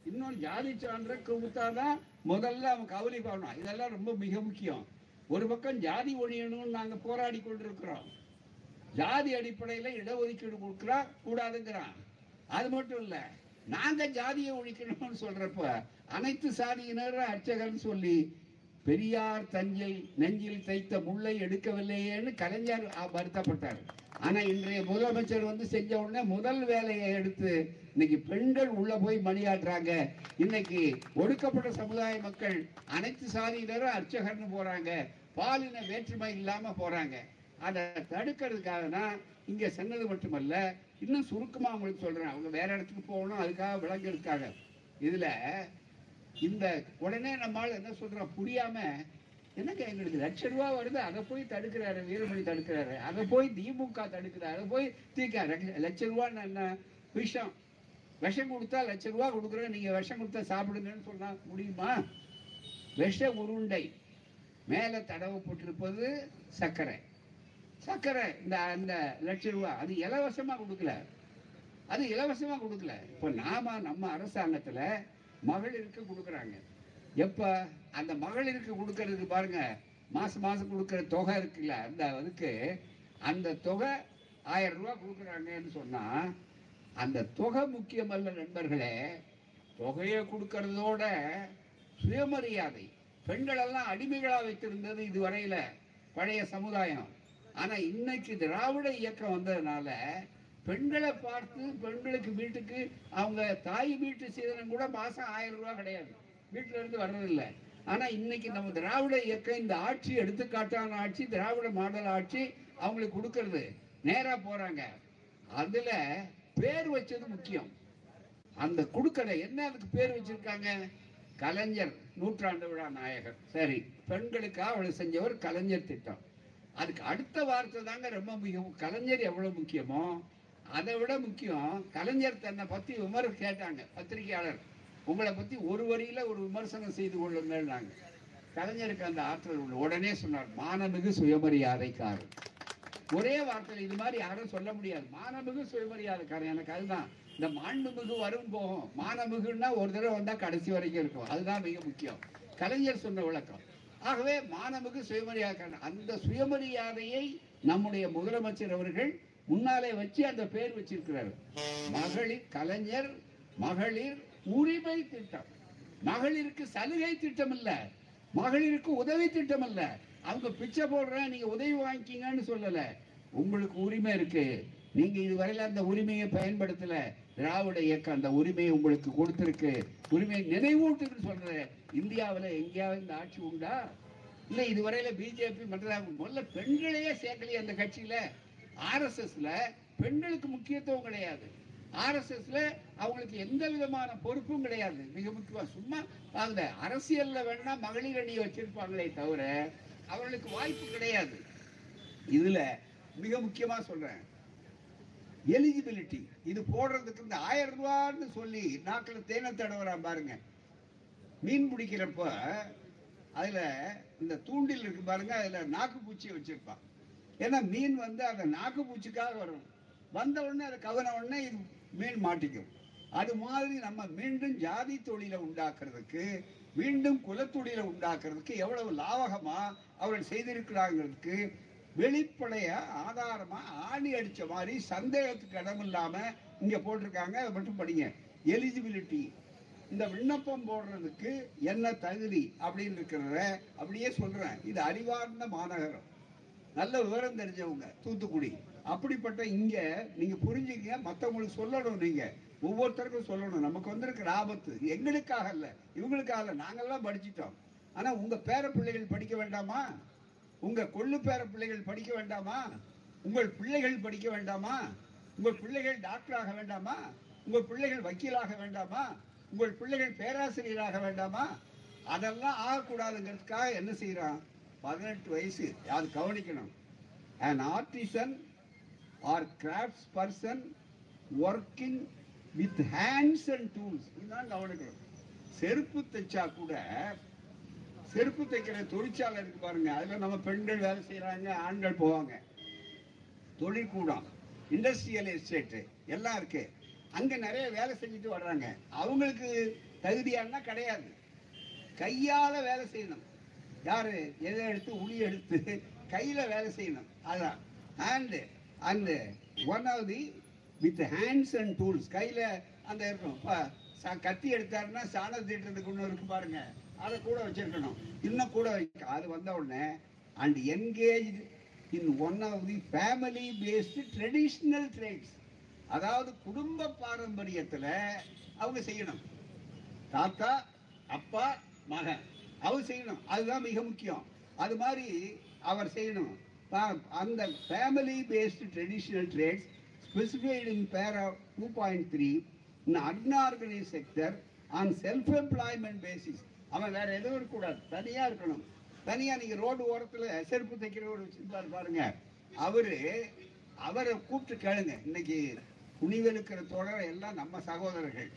இன்னொரு ஜாதி சான்றை கொடுத்தாதான் முதல்ல அவன் கவலை பண்ணணும் இதெல்லாம் ரொம்ப மிக முக்கியம். ஒரு பக்கம் ஜாதி ஒழியணும்னு நாங்கள் போராடி கொண்டிருக்கிறோம். ஜாதி அடிப்படையில் இடஒதுக்கீடு கொடுக்குறா கூடாதுங்கிறான். அது மட்டும் இல்லை நாங்க ஜாதியை ஒழிக்கணும்னு சொல்றப்ப அனைத்து சாதியினரும் அர்ச்சகர்னு சொல்லி பெரியார் தஞ்சை நெஞ்சில் தைத்த முல்லை எடுக்கவில்லையேன்னு கலைஞர் வருத்தப்பட்டார். ஆனா இன்றைய முதலமைச்சர் வந்து செஞ்ச உடனே முதல் வேலையை எடுத்து இன்னைக்கு பெண்கள் உள்ள போய் மணியாடுறாங்க இன்னைக்கு ஒடுக்கப்பட்ட சமுதாய மக்கள் அனைத்து சாதியினரும் அர்ச்சகர்னு போறாங்க. பாலின வேற்றுமை இல்லாம போறாங்க. அதை தடுக்கிறதுக்காக தான் இங்க சென்னது மட்டுமல்ல இன்னும் சுருக்கமாக உங்களுக்கு சொல்கிறேன் அவங்க வேற இடத்துக்கு போகணும் அதுக்காக விலங்கு இருக்காங்க. இதில் இந்த உடனே நம்மால் என்ன சொல்கிறோம் புரியாமல் என்னங்க எங்களுக்கு லட்ச ரூபா வருது அதை போய் தடுக்கிறாரு வீரமணி தடுக்கிறாரு அதை போய் திமுக தடுக்கிறாரு அதை போய் தீக்க லட்ச ரூபான்னு என்ன விஷம்? விஷம் கொடுத்தா லட்ச ரூபா கொடுக்குறேன் நீங்கள் விஷம் கொடுத்தா சாப்பிடுங்கன்னு சொன்னால் முடியுமா? விஷ உருண்டை. தடவை போட்டிருப்பது சர்க்கரை. சர்க்கரை இந்த அந்த லட்ச ரூபா அது இலவசமாக கொடுக்கல. அது இலவசமாக கொடுக்கல. இப்போ நாம நம்ம அரசாங்கத்தில் மகளிருக்கு கொடுக்குறாங்க. எப்போ? அந்த மகளிருக்கு கொடுக்கறதுக்கு பாருங்க. மாதம் மாதம் கொடுக்குற தொகை இருக்குல்ல அந்த அதுக்கு அந்த தொகை ஆயிரம் ரூபா கொடுக்குறாங்கன்னு சொன்னால் அந்த தொகை முக்கியமல்ல நண்பர்களே. தொகையை கொடுக்கறதோட சுயமரியாதை. பெண்களெல்லாம் அடிமைகளாக வைத்திருந்தது இதுவரையில். பழைய சமுதாயம். ஆனா இன்னைக்கு திராவிட இயக்கம் வந்ததுனால பெண்களை பார்த்து பெண்களுக்கு வீட்டுக்கு அவங்க தாய் வீட்டு சீதனம் கூட மாசம் ஆயிரம் ரூபாய் கிடையாது. வீட்டுல இருந்து வர்றதில்லை. ஆனா இன்னைக்கு நம்ம திராவிட இயக்கம் இந்த ஆட்சி எடுத்துக்காட்டான ஆட்சி திராவிட மாடல் ஆட்சி அவங்களுக்கு கொடுக்கறது. நேரா போறாங்க. அதுல பேர் வச்சது முக்கியம். அந்த குடுக்கலை என்ன அதுக்கு பேர் வச்சிருக்காங்க? கலைஞர் நூற்றாண்டு விழா நாயகர். சரி பெண்களுக்காக அவளை செஞ்சவர் கலைஞர் திட்டம். அதுக்கு அடுத்த வார்த்தை தாங்க ரொம்ப முக்கியம். கலைஞர் எவ்வளவு முக்கியமோ அதை விட முக்கியம் கலைஞர் தன்னை பத்தி விமர் கேட்டாங்க பத்திரிகையாளர். உங்களை பத்தி ஒரு வரியில ஒரு விமர்சனம் செய்து கொள்ளுங்கள்னாங்க கலைஞருக்கு அந்த ஆற்றல் உள்ள உடனே சொன்னார் மானமிகு சுயமரியாதைக்காரர் ஒரே வார்த்தையில் இது மாதிரி யாரும் சொல்ல முடியாது. மானமிகு சுயமரியாதைக்காரன். எனக்கு அதுதான். இந்த மாண்புமிகு வரும் போகும். மானமிகுன்னா ஒரு தடவை வந்தா கடைசி வரைக்கும் இருக்கும். அதுதான் மிக முக்கியம். கலைஞர் சொன்ன விளக்கம். ஆகவே மாணவுக்கு சுயமரியாதை அந்த சுயமரியாதையை நம்முடைய முதலமைச்சர் அவர்கள் முன்னாலே வச்சு அந்த பேர் வச்சிருக்கிறார். மகளிர் கலைஞர் மகளிர் உரிமை திட்டம். மகளிருக்கு சலுகை திட்டம் இல்ல மகளிருக்கு உதவி திட்டம் இல்ல அவங்க பிச்சை போடுறேன் நீங்க உதவி வாங்கிக்கீங்கன்னு சொல்லல. உங்களுக்கு உரிமை இருக்கு. நீங்க இதுவரையில அந்த உரிமையை பயன்படுத்தல. திராவிட இயக்கம் அந்த உரிமையை உங்களுக்கு கொடுத்திருக்கு. உரிமையை நினைவூட்டுன்னு சொல்றேன் இந்தியாவுல எங்கேயாவது இந்த ஆட்சி உண்டா? இல்ல இதுவரையில பிஜேபி மற்ற முதல்ல பெண்களையே சேர்க்கலையே அந்த கட்சியில. ஆர்எஸ்எஸ்ல பெண்களுக்கு முக்கியத்துவம் கிடையாது. ஆர்எஸ்எஸ்ல அவங்களுக்கு எந்த விதமான பொறுப்பும் கிடையாது. மிக முக்கியமா சும்மா வாங்க அரசியல்ல வேணா மகளிர் அணியை வச்சிருப்பாங்களே தவிர அவர்களுக்கு வாய்ப்பு கிடையாது. இதுல மிக முக்கியமா சொல்றேன். எலிஜிபிலிட்டி இது போடுறதுக்கு இந்த ஆயிரம் ரூபான்னு சொல்லி நாக்கில் தேனை தடவுறான் பாருங்க. மீன் பிடிக்கிறப்ப அதில் இந்த தூண்டில் இருக்கு பாருங்க அதில் நாக்கு பூச்சியை வச்சிருப்பான். ஏன்னா மீன் வந்து அந்த நாக்கு பூச்சிக்காக வரும். வந்த உடனே அதை கவன உடனே இது மீன் மாட்டிக்கும். அது மாதிரி நம்ம மீண்டும் ஜாதி தொழிலை உண்டாக்குறதுக்கு மீண்டும் குலத்தொழிலை உண்டாக்குறதுக்கு எவ்வளவு லாவகமாக அவர்கள் செய்திருக்கிறாங்கிறதுக்கு வெளிப்படையா ஆதாரமா ஆணி அடிச்ச மாதிரி சந்தேகத்துக்கு இடம் இல்லாம இங்க போட்டிருக்காங்க. அதை மட்டும் படிங்க. எலிஜிபிலிட்டி இந்த விண்ணப்பம் போடுறதுக்கு என்ன தகுதி அப்படின்னு இருக்கிறத அப்படியே சொல்றேன். இது அறிவார்ந்த மாநகரம். நல்ல விவரம் தெரிஞ்சவங்க தூத்துக்குடி. அப்படிப்பட்ட இங்க நீங்க புரிஞ்சுங்க மற்றவங்களுக்கு சொல்லணும் நீங்க. ஒவ்வொருத்தருக்கும் சொல்லணும். நமக்கு வந்திருக்கிற ஆபத்து எங்களுக்காக இல்லை. இவங்களுக்காக இல்லை. நாங்கள்லாம் படிச்சிட்டோம். ஆனா உங்க பேர பிள்ளைகள் படிக்க வேண்டாமா? உங்க கொள்ளு பேர பிள்ளைகள் படிக்க வேண்டாமா? உங்கள் பிள்ளைகள் படிக்க வேண்டாமா? உங்கள் பிள்ளைகள் டாக்டர் ஆக வேண்டாமா? உங்கள் பிள்ளைகள் வக்கீலாக வேண்டாமா? உங்கள் பிள்ளைகள் பேராசிரியராக வேண்டாமா? அதெல்லாம் ஆகக்கூடாதுங்கிறதுக்காக என்ன செய்யறான் பதினெட்டு வயசு. அது கவனிக்கணும்? And artisan or crafts person working with hands and tools இதுதான் கவனிக்கணும். செருப்பு தைச்சா கூட செருப்பு தைக்கிற தொழிற்சாலை இருக்கு பாருங்க. அதுல நம்ம பெண்கள் வேலை செய்யறாங்க ஆண்கள் போவாங்க. தொழிற்கூடம் இண்டஸ்ட்ரியல் எஸ்டேட்டு எல்லாம் இருக்கு. அங்க நிறைய வேலை செஞ்சுட்டு வர்றாங்க. அவங்களுக்கு தகுதியானா கிடையாது. கையால வேலை செய்யணும். யாரு? எதை எடுத்து? உளி எடுத்து கையில வேலை செய்யணும். அதான். Hand and one of the with hands and tools கையில அந்த இருக்கும். கத்தி எடுத்தாருன்னா சாணம் தீட்டுறதுக்கு ஒன்று இருக்கு பாருங்க. அதை கூட வச்சிருக்கணும். இன்னும் கூட வைக்க அது வந்த உடனே and engage in one of the family based traditional trades அதாவது குடும்ப பாரம்பரியத்தில் அவங்க செய்யணும். தாத்தா அப்பா மகன் அவர் செய்யணும். அதுதான் மிக முக்கியம். அது மாதிரி அவர் செய்யணும். பா- அந்த family based traditional trades specified in para two point three in unorganised sector on self employment basis அவன் வேற எதுவும் இருக்கக்கூடாது. தனியா இருக்கணும். தனியா நீங்க ரோடு ஓரத்துல செருப்பு தைக்கிறவர் வச்சிருப்பாரு பாருங்க. அவரு அவரை கூப்பிட்டு கேளுங்க. இன்னைக்கு துணிவெடுக்கிற தொடர் எல்லாம் நம்ம சகோதரர்கள்.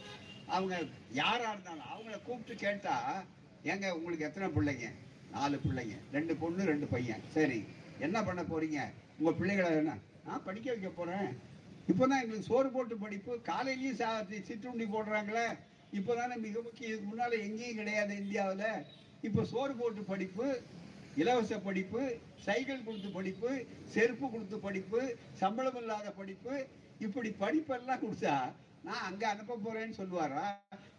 அவங்க யாரா இருந்தாலும் அவங்கள கூப்பிட்டு கேட்டா ஏங்க உங்களுக்கு எத்தனை பிள்ளைங்க? நாலு பிள்ளைங்க. ரெண்டு பொண்ணு ரெண்டு பையன். சரி என்ன பண்ண போறீங்க? உங்க பிள்ளைகளை என்ன? நான் படிக்க வைக்க போறேன். இப்போதான் எங்களுக்கு சோறு போட்டு படிப்பு. காலையிலயும் சா- சிற்றுண்டி போடுறாங்களே. இப்போதானே மிக முக்கியம் இதுக்கு முன்னால் எங்கேயும் கிடையாது இந்தியாவில். இப்போ சோறு போட்டு படிப்பு இலவச படிப்பு சைக்கிள் கொடுத்து படிப்பு செருப்பு கொடுத்து படிப்பு சம்பளம் இல்லாத படிப்பு இப்படி படிப்பெல்லாம் கொடுத்தா நான் அங்கே அனுப்ப போகிறேன்னு சொல்லுவாரா?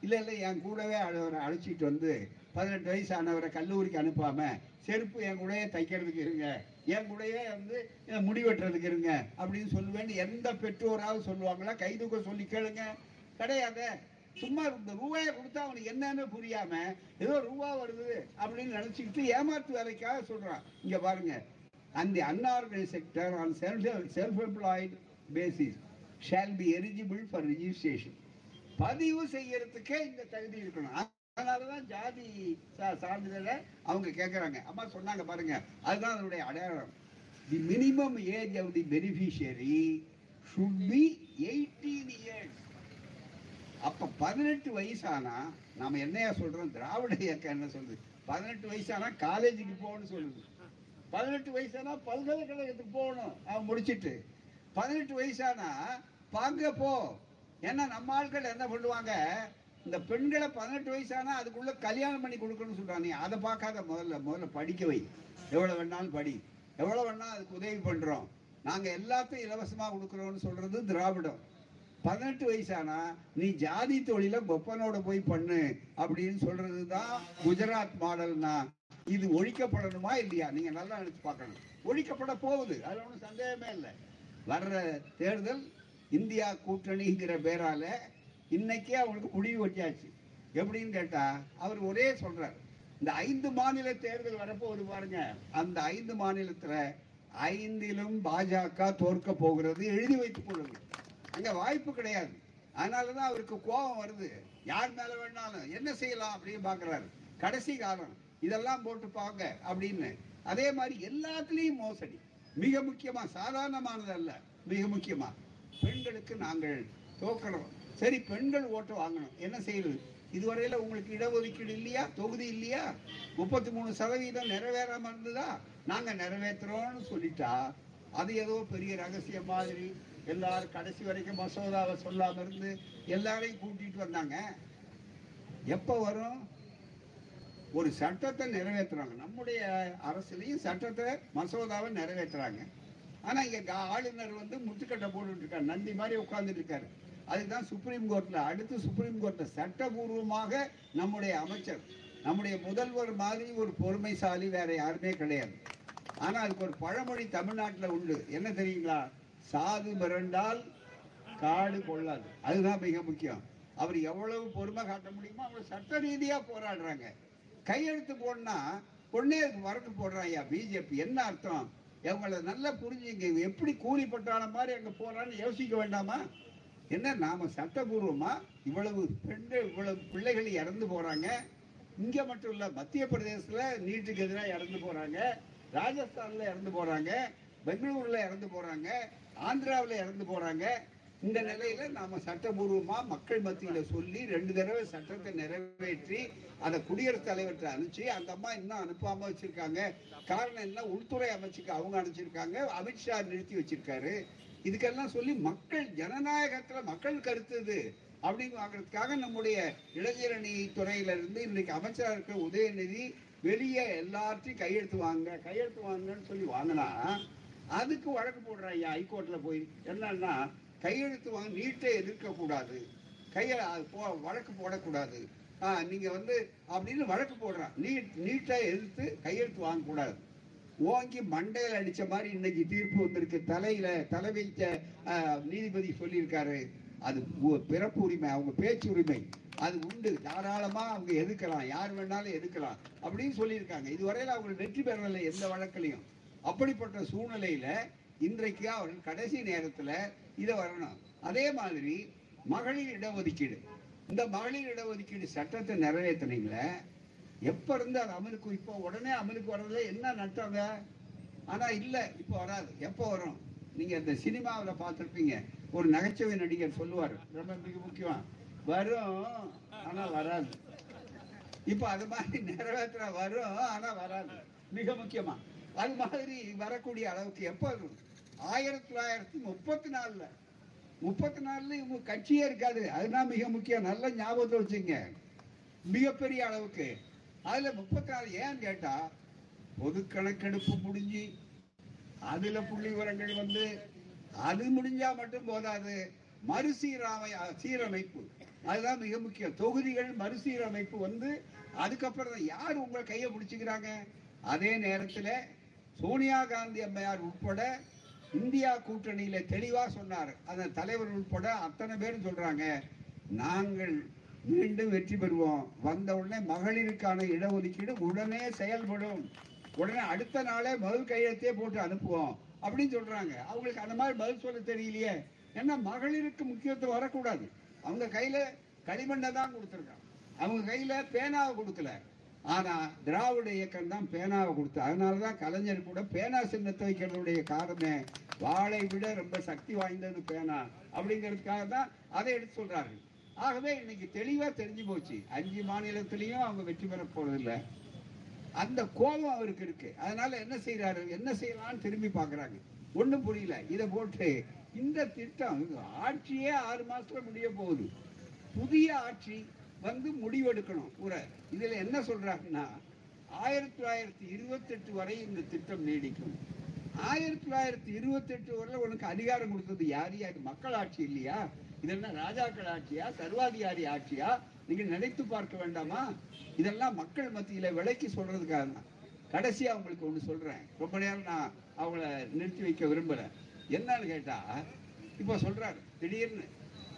இல்லை இல்லை என் கூடவே அவரை அழைச்சிட்டு வந்து பதினெட்டு வயசு ஆனவரை கல்லூரிக்கு அனுப்பாமல் செருப்பு என் கூடயே தைக்கிறதுக்கு இருங்க. என் கூடயே வந்து முடி வெட்டுறதுக்கு இருங்க அப்படின்னு சொல்லுவேன்னு எந்த பெற்றோராவது சொல்லுவாங்களா? கைதுக்க சொல்லி கேளுங்க. கிடையாதே. சும்மா இந்த ரூபாயை கொடுத்தா அவனுக்கு என்னன்னு புரியாம ஏதோ ரூபா வருது அப்படின்னு நினைச்சுக்கிட்டு ஏமாற்று வேலைக்காக சொல்றான். இங்க பாருங்க. அந்த unorganised sector on self self employed basis shall be eligible for registration பதிவு செய்யறதுக்கே இந்த தகுதி இருக்கணும். அதனாலதான் ஜாதி சா- சான்றிதழை அவங்க கேட்கறாங்க அம்மா சொன்னாங்க பாருங்க. அதுதான் அதனுடைய அடையாளம். The minimum age of the beneficiary should be eighteen years அப்போ பதினெட்டு வயசானா நாம் என்னையா சொல்கிறோம் திராவிட இயக்கம் என்ன சொல்லுது? பதினெட்டு வயசானா காலேஜுக்கு போகணும்னு சொல்லுது. பதினெட்டு வயசானா பல்கலைக்கழகத்துக்கு போகணும். அவன் முடிச்சிட்டு. பதினெட்டு வயசானா பாங்க போ. ஏன்னா நம்ம ஆட்கள் என்ன பண்ணுவாங்க? இந்த பெண்களை பதினெட்டு வயசானா அதுக்குள்ள கல்யாணம் பண்ணி கொடுக்கணும்னு சொல்றாங்க நீ அதை பார்க்காத முதல்ல. முதல்ல படிக்க வை. எவ்வளோ வேணாலும் படி. எவ்வளோ வேணாலும் அதுக்கு உதவி பண்ணுறோம் நாங்கள் எல்லாத்தையும் இலவசமாக கொடுக்குறோம்னு சொல்கிறது திராவிடம். பதினெட்டு வயசானா நீ ஜாதி தொழில கொப்பனோட போய் பண்ணு அப்படின்னு சொல்றது தான் குஜராத் மாடல்னா. இது ஒழிக்கப்படணுமா இல்லையா? நீங்க நல்லா நினைச்சு பார்க்கணும். ஒழிக்கப்பட போகுது. அதுல ஒன்றும் சந்தேகமே இல்லை. வர்ற தேர்தல் இந்தியா கூட்டணிங்கிற பேரால இன்னைக்கே அவங்களுக்கு முடிவு வச்சாச்சு எப்படின்னு கேட்டா அவர் ஒரே சொல்றார். இந்த ஐந்து மாநில தேர்தல் வரப்போகுது பாருங்க அந்த ஐந்து மாநிலத்துல ஐந்திலும் பாஜக தோற்க போகிறது. எழுதி வைத்துக் கொள்ளுங்கள். அங்கே வாய்ப்பு கிடையாது. அதனாலதான் அவருக்கு கோபம் வருது. யார் மேல வேணாலும் என்ன செய்யலாம் அப்படின்னு பாக்குறாரு. கடைசி காலம் இதெல்லாம் போட்டு பாங்க அப்படின்னு. அதே மாதிரி எல்லாத்துலேயும் மோசடி. மிக முக்கியமா சாதாரணமானது அல்ல. மிக முக்கியமா பெண்களுக்கு நாங்கள் தோக்கணும். சரி பெண்கள் ஓட்டு வாங்கணும். என்ன செய்யறது? இதுவரையில உங்களுக்கு இடஒதுக்கீடு இல்லையா? தொகுதி இல்லையா? முப்பத்தி மூணு சதவீதம் நிறைவேறாம இருந்ததா? நாங்க நிறைவேற்றுறோம்னு சொல்லிட்டா அது ஏதோ பெரிய ரகசியம் மாதிரி எல்லாரும் கடைசி வரைக்கும் மசோதாவை சொல்லாம இருந்து எல்லாரையும் கூட்டிட்டு வந்தாங்க. எப்ப வரும்? ஒரு சட்டத்தை நிறைவேற்றுறாங்க. நம்முடைய அரசுலையும் சட்டத்தை மசோதாவை நிறைவேற்றுறாங்க. ஆனா இங்க ஆளுநர் வந்து முட்டுக்கட்டை போட்டுட்டு இருக்காரு. நந்தி மாதிரி உட்கார்ந்துட்டு இருக்காரு. அதுதான் சுப்ரீம் கோர்ட்ல. அடுத்து சுப்ரீம் கோர்ட்ல சட்டபூர்வமாக நம்முடைய அமைச்சர் நம்முடைய முதல்வர் மாதிரி ஒரு பொறுமைசாலி வேற யாருமே கிடையாது. ஆனா அதுக்கு ஒரு பழமொழி தமிழ்நாட்டில் உண்டு. என்ன தெரியுங்களா? சாது மிரண்டால் காடு கொள்ளாது. அதுதான் மிக முக்கியம். அவர் எவ்வளவு பொறுமை காட்ட முடியுமோ அவர் சட்ட ரீதியாக போராடுறாங்க. கையெழுத்து போடனா உடனே அதுக்கு வரக்கு பிஜேபி. என்ன அர்த்தம்? இவங்களை நல்லா புரிஞ்சுங்க. எப்படி கூலி மாதிரி அங்கே போறான்னு யோசிக்க வேண்டாமா? என்ன நாம சட்டபூர்வமா இவ்வளவு பெண்கள் இவ்வளவு பிள்ளைகள் இறந்து போறாங்க. இங்க மட்டும் இல்ல மத்திய பிரதேசத்துல நீட்டுக்கு எதிராக இறந்து போறாங்க. ராஜஸ்தான்ல இறந்து போறாங்க. பெங்களூர்ல இறந்து போறாங்க. ஆந்திராவில் இறந்து போறாங்க. இந்த நிலையில நாம சட்டபூர்வமா மக்கள் மத்தியில சொல்லி ரெண்டு தடவை சட்டத்தை நிறைவேற்றி அதை குடியரசுத் தலைவர்கிட்ட அனுப்பிச்சு அந்த அம்மா இன்னும் அனுப்பாம வச்சிருக்காங்க. காரணம் என்ன? உள்துறை அமைச்சுக்கு அவங்க அனுப்பிச்சிருக்காங்க. அமித்ஷா நிறுத்தி வச்சிருக்காரு. இதுக்கெல்லாம் சொல்லி மக்கள் ஜனநாயகத்துல மக்கள் கருத்து இது. அப்படின்னு வாங்குறதுக்காக நம்முடைய இளைஞரணி துறையில இருந்து இன்னைக்கு அமைச்சரா இருக்கிற உதயநிதி வெளியே எல்லாத்தையும் கையெழுத்து வாங்க கையெழுத்து வாங்கன்னு சொல்லி வாங்கினா அதுக்கு வழக்கு போடுற ஐயா ஹைகோர்ட்டில் போய். என்னன்னா கையெழுத்து வாங்க நீட்டை எதிர்க்கக்கூடாது. கையை அது போ வழக்கு போடக்கூடாது. ஆ, நீங்கள் வந்து அப்படின்னு வழக்கு போடுறான். நீட் நீட்டை எதிர்த்து கையெழுத்து வாங்கக்கூடாது. ஓங்கி மண்டையில் அடித்த மாதிரி இன்னைக்கு தீர்ப்பு வந்திருக்கு. தலையில் தலை வைத்த நீதிபதி சொல்லியிருக்காரு. அது பிறப்பு உரிமை அவங்க பேச்சு உரிமை. அது உண்டு. தாராளமாக அவங்க எதுக்கலாம் யார் வேணாலும் எதுக்கலாம் அப்படின்னு சொல்லியிருக்காங்க. இதுவரையில் அவங்க வெற்றி பெறலை எந்த வழக்கிலையும். அப்படிப்பட்ட சூழ்நிலையில இன்றைக்கு அவர்கள் கடைசி நேரத்தில் இதை வரணும். அதே மாதிரி மகளிர் இடஒதுக்கீடு. இந்த மகளிர் இடஒதுக்கீடு சட்டத்தை நிறைவேற்றினீங்களே எப்ப இருந்து அது அமலுக்கு இப்போ உடனே அமலுக்கு வர்றதுல என்ன நட்டவங்க ஆனா இல்ல இப்போ வராது. எப்போ வரும்? நீங்க இந்த சினிமாவில் பார்த்துருப்பீங்க. ஒரு நகைச்சுவை நடிகர் சொல்லுவார். ரொம்ப மிக முக்கியம். வரும் ஆனா வராது. இப்போ அது மாதிரி *laughs* நிறைவேற்ற வரும் ஆனா வராது. மிக முக்கியமா. அது மாதிரி வரக்கூடிய அளவுக்கு எப்போ ஆயிரத்தி தொள்ளாயிரத்தி முப்பத்தி நாலில். முப்பத்தி நாலில் இவங்க கட்சியே இருக்காது. அதுதான் மிக முக்கியம். நல்ல ஞாபகத்தை வச்சுங்க மிகப்பெரிய அளவுக்கு. அதில் முப்பத்தி நாலு ஏன்னு கேட்டால் பொது கணக்கெடுப்பு முடிஞ்சு அதில் புள்ளி விவரங்கள் வந்து அது முடிஞ்சா மட்டும் போதாது. மறுசீராமை சீரமைப்பு. அதுதான் மிக முக்கியம். தொகுதிகள் மறுசீரமைப்பு வந்து அதுக்கப்புறம் தான் யார் உங்களை கையை பிடிச்சிக்கிறாங்க? அதே நேரத்தில் சோனியா காந்தி அம்மையார் உட்பட இந்தியா கூட்டணியில தெளிவா சொன்னார். அந்த தலைவர் உட்பட அத்தனை பேரும் சொல்றாங்க நாங்கள் மீண்டும் வெற்றி பெறுவோம். வந்த உடனே மகளிருக்கான இடஒதுக்கீடு உடனே செயல்படும். உடனே அடுத்த நாளே பதில் கையெழுத்தே போட்டு அனுப்புவோம். அப்படின்னு சொல்றாங்க. அவங்களுக்கு அந்த மாதிரி பதில் சொல்ல தெரியலையே. ஏன்னா மகளிருக்கு முக்கியத்துவம் வரக்கூடாது. அவங்க கையில களிமண்ணை தான் கொடுத்துருக்காங்க. அவங்க கையில பேனாவை கொடுக்கல. ஆனா திராவிட இயக்கம் தான் பேனாவை கொடுத்து அதனாலதான் கலைஞர் கூட பேனா சின்னத்தை வைக்கிறதுடைய காரணமே. வாளை விட ரொம்ப சக்தி வாய்ந்தது பேனா அப்படிங்கிறதுக்காக தான் அதை எடுத்து சொல்றாரு ஆகவே இன்னைக்கு தெளிவா தெரிஞ்சு போச்சு. அஞ்சு மாநிலத்திலையும் அவங்க வெற்றி பெற போறதில்லை. அந்த கோபம் அவருக்கு இருக்கு. அதனால என்ன செய்யறாரு என்ன செய்யலாம்னு திரும்பி பாக்குறாங்க ஒண்ணும் புரியல. இதை போட்டு இந்த திட்டம் ஆட்சியே ஆறு மாசத்துல முடிய போகுது. புதிய ஆட்சி வந்து முடிவெடுக்கணும். கூட. இதில் என்ன சொல்கிறாங்கன்னா ஆயிரத்தி தொள்ளாயிரத்தி இருபத்தெட்டு வரை இந்த திட்டம் நீடிக்கும். ஆயிரத்தி தொள்ளாயிரத்தி இருபத்தெட்டு வரையில் உனக்கு அதிகாரம் கொடுத்தது யார்? யார்? மக்கள் ஆட்சி இல்லையா? இதெல்லாம் ராஜாக்கள் ஆட்சியா? சர்வாதிகாரி ஆட்சியா? நீங்கள் நினைத்து பார்க்க வேண்டாமா? இதெல்லாம் மக்கள் மத்தியில் விலைக்கு சொல்கிறதுக்காக தான். கடைசியாக அவங்களுக்கு ஒன்று சொல்கிறேன் ரொம்ப நேரம் நான் அவங்கள நிறுத்தி வைக்க விரும்பலை. என்னன்னு கேட்டால் இப்போ சொல்கிறாரு திடீர்னு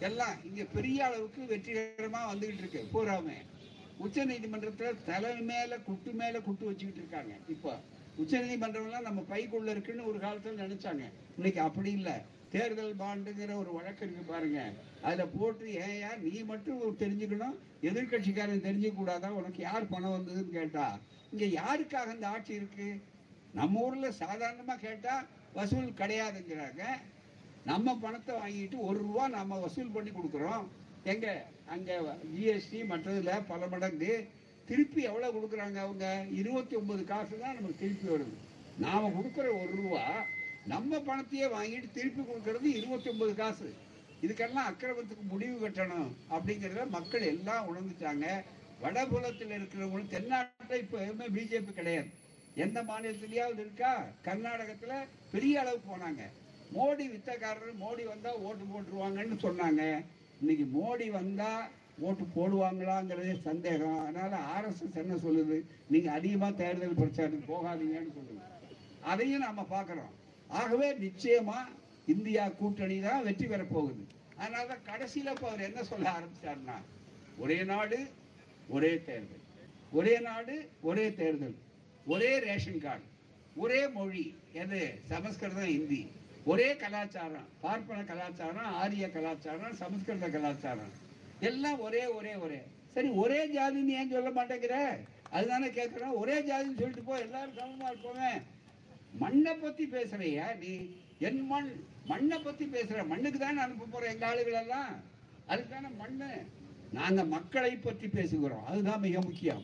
எல்லாம் இங்க பெரிய அளவுக்கு வெற்றிகரமா வந்துகிட்டு இருக்கு. பூராமே உச்ச நீதிமன்றத்துல தலை மேல குட்டு மேல குட்டு வச்சுக்கிட்டு இருக்காங்க. இப்போ உச்ச நீதிமன்றம்லாம் நம்ம பைக்குள்ள இருக்குன்னு ஒரு காலத்துல நினைச்சாங்க. இன்னைக்கு அப்படி இல்லை. தேர்தல் பாண்டுங்கிற ஒரு வழக்கு இருக்கு பாருங்க. அதுல போட்டு ஏயா நீ மட்டும் தெரிஞ்சுக்கணும். எதிர்கட்சிக்காரன் தெரிஞ்சுக்கூடாதா உனக்கு யார் பணம் வந்ததுன்னு கேட்டா? இங்க யாருக்காக இந்த ஆட்சி இருக்கு? நம்ம ஊர்ல சாதாரணமா கேட்டா வசூல் கிடையாதுங்கிறாங்க. நம்ம பணத்தை வாங்கிட்டு ஒரு ரூபா நம்ம வசூல் பண்ணி கொடுக்குறோம். எங்க அங்க ஜிஎஸ்டி மற்றதுல பல மடங்கு. திருப்பி எவ்வளவு கொடுக்குறாங்க அவங்க? இருபத்தி ஒன்பது காசு தான் நமக்கு திருப்பி வருது. நாம கொடுக்குற ஒரு ரூபா நம்ம பணத்தையே வாங்கிட்டு திருப்பி கொடுக்கறது இருபத்தி ஒன்பது காசு. இதுக்கெல்லாம் அக்கிரமத்துக்கு முடிவு கட்டணும் அப்படிங்கிறத மக்கள் எல்லாம் உணர்ந்துட்டாங்க. வடபுலத்தில் இருக்கிறவங்களும் தென்னாட்டில் இப்போ எதுவுமே பிஜேபி கிடையாது. எந்த மாநிலத்திலேயாவது இருக்கா? கர்நாடகத்தில் பெரிய அளவு போனாங்க. மோடி வித்தக்காரர் மோடி வந்தா ஓட்டு போட்டுருவாங்கன்னு சொன்னாங்க. இன்னைக்கு மோடி வந்தா ஓட்டு போடுவாங்களாங்கிறதே சந்தேகம். அதனால ஆர்எஸ்எஸ் என்ன சொல்லுது? நீங்க அதிகமா தேர்தல் பிரச்சாரத்துக்கு போகாதீங்கன்னு சொல்லுது. அதையும் நாம பாக்குறோம் ஆகவே நிச்சயமா இந்தியா கூட்டணி தான் வெற்றி பெற போகுது. அதனால கடைசியில இப்ப அவர் என்ன சொல்ல ஆரம்பிச்சாருன்னா ஒரே நாடு ஒரே தேர்தல். ஒரே நாடு ஒரே தேர்தல். ஒரே ரேஷன் கார்டு. ஒரே மொழி. எது? சமஸ்கிருதம் இந்தி ஒரே கலாச்சாரம் பார்ப்பன கலாச்சாரம் ஆரிய கலாச்சாரம் சமஸ்கிருத கலாச்சாரம். எல்லாம் ஒரே ஒரே ஒரே. சரி ஒரே ஜாதின்னு ஏன் சொல்ல மாட்டேங்கிற? அதுதானே கேட்கிறோம் ஒரே ஜாதின்னு சொல்லிட்டு போ எல்லாரும் சமமா இருப்போமே. மண்ணை பத்தி பேசுகிறையா நீ? என் மண் மண்ணை பத்தி பேசுற. மண்ணுக்கு தானே அனுப்ப போகிறோம் எங்க ஆளுகள் எல்லாம்? அதுதானே மண்ணு. நாங்க மக்களை பற்றி பேசுகிறோம். அதுதான் மிக முக்கியம்.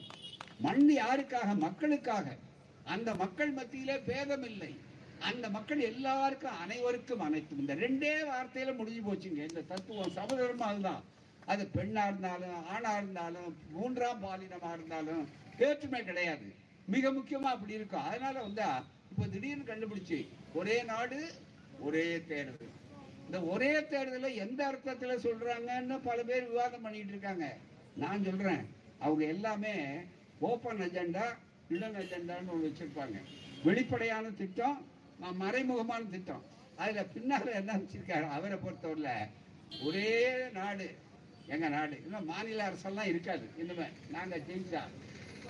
மண் யாருக்காக? மக்களுக்காக. அந்த மக்கள் மத்தியிலே பேதம் இல்லை அந்த மக்கள் எல்லாருக்கும் அனைவருக்கும் அனைத்தும் இந்த ரெண்டே வார்த்தையில முடிஞ்சு போச்சுங்க. இந்த தத்துவம் சமதர்மம் அதுதான் அது பெண்ணா இருந்தாலும் ஆணா இருந்தாலும் மூன்றாம் பாலினமா இருந்தாலும் வேற்றுமை கிடையாது. மிக முக்கியமா அப்படி இருக்கும். அதனால வந்து இப்ப திடீர்னு கண்டுபிடிச்சு ஒரே நாடு ஒரே தேர்தல் இந்த ஒரே தேர்தலை எந்த அர்த்தத்துல சொல்றாங்கன்னு பல பேர் விவாதம் பண்ணிட்டு இருக்காங்க. நான் சொல்றேன். அவங்க எல்லாமே ஓப்பன் அஜெண்டா இல்லன் அஜெண்டான்னு ஒன்று வச்சிருப்பாங்க. வெளிப்படையான திட்டம் மறைமுகமான திட்டம். அதுல பின்னால என்ன வச்சிருக்காரு? அவரை பொறுத்தவரையில ஒரே நாடு எங்க நாடு. இன்னும் மாநில அரசெல்லாம் இருக்காது. இனிமே நாங்க ஜெயிச்சா.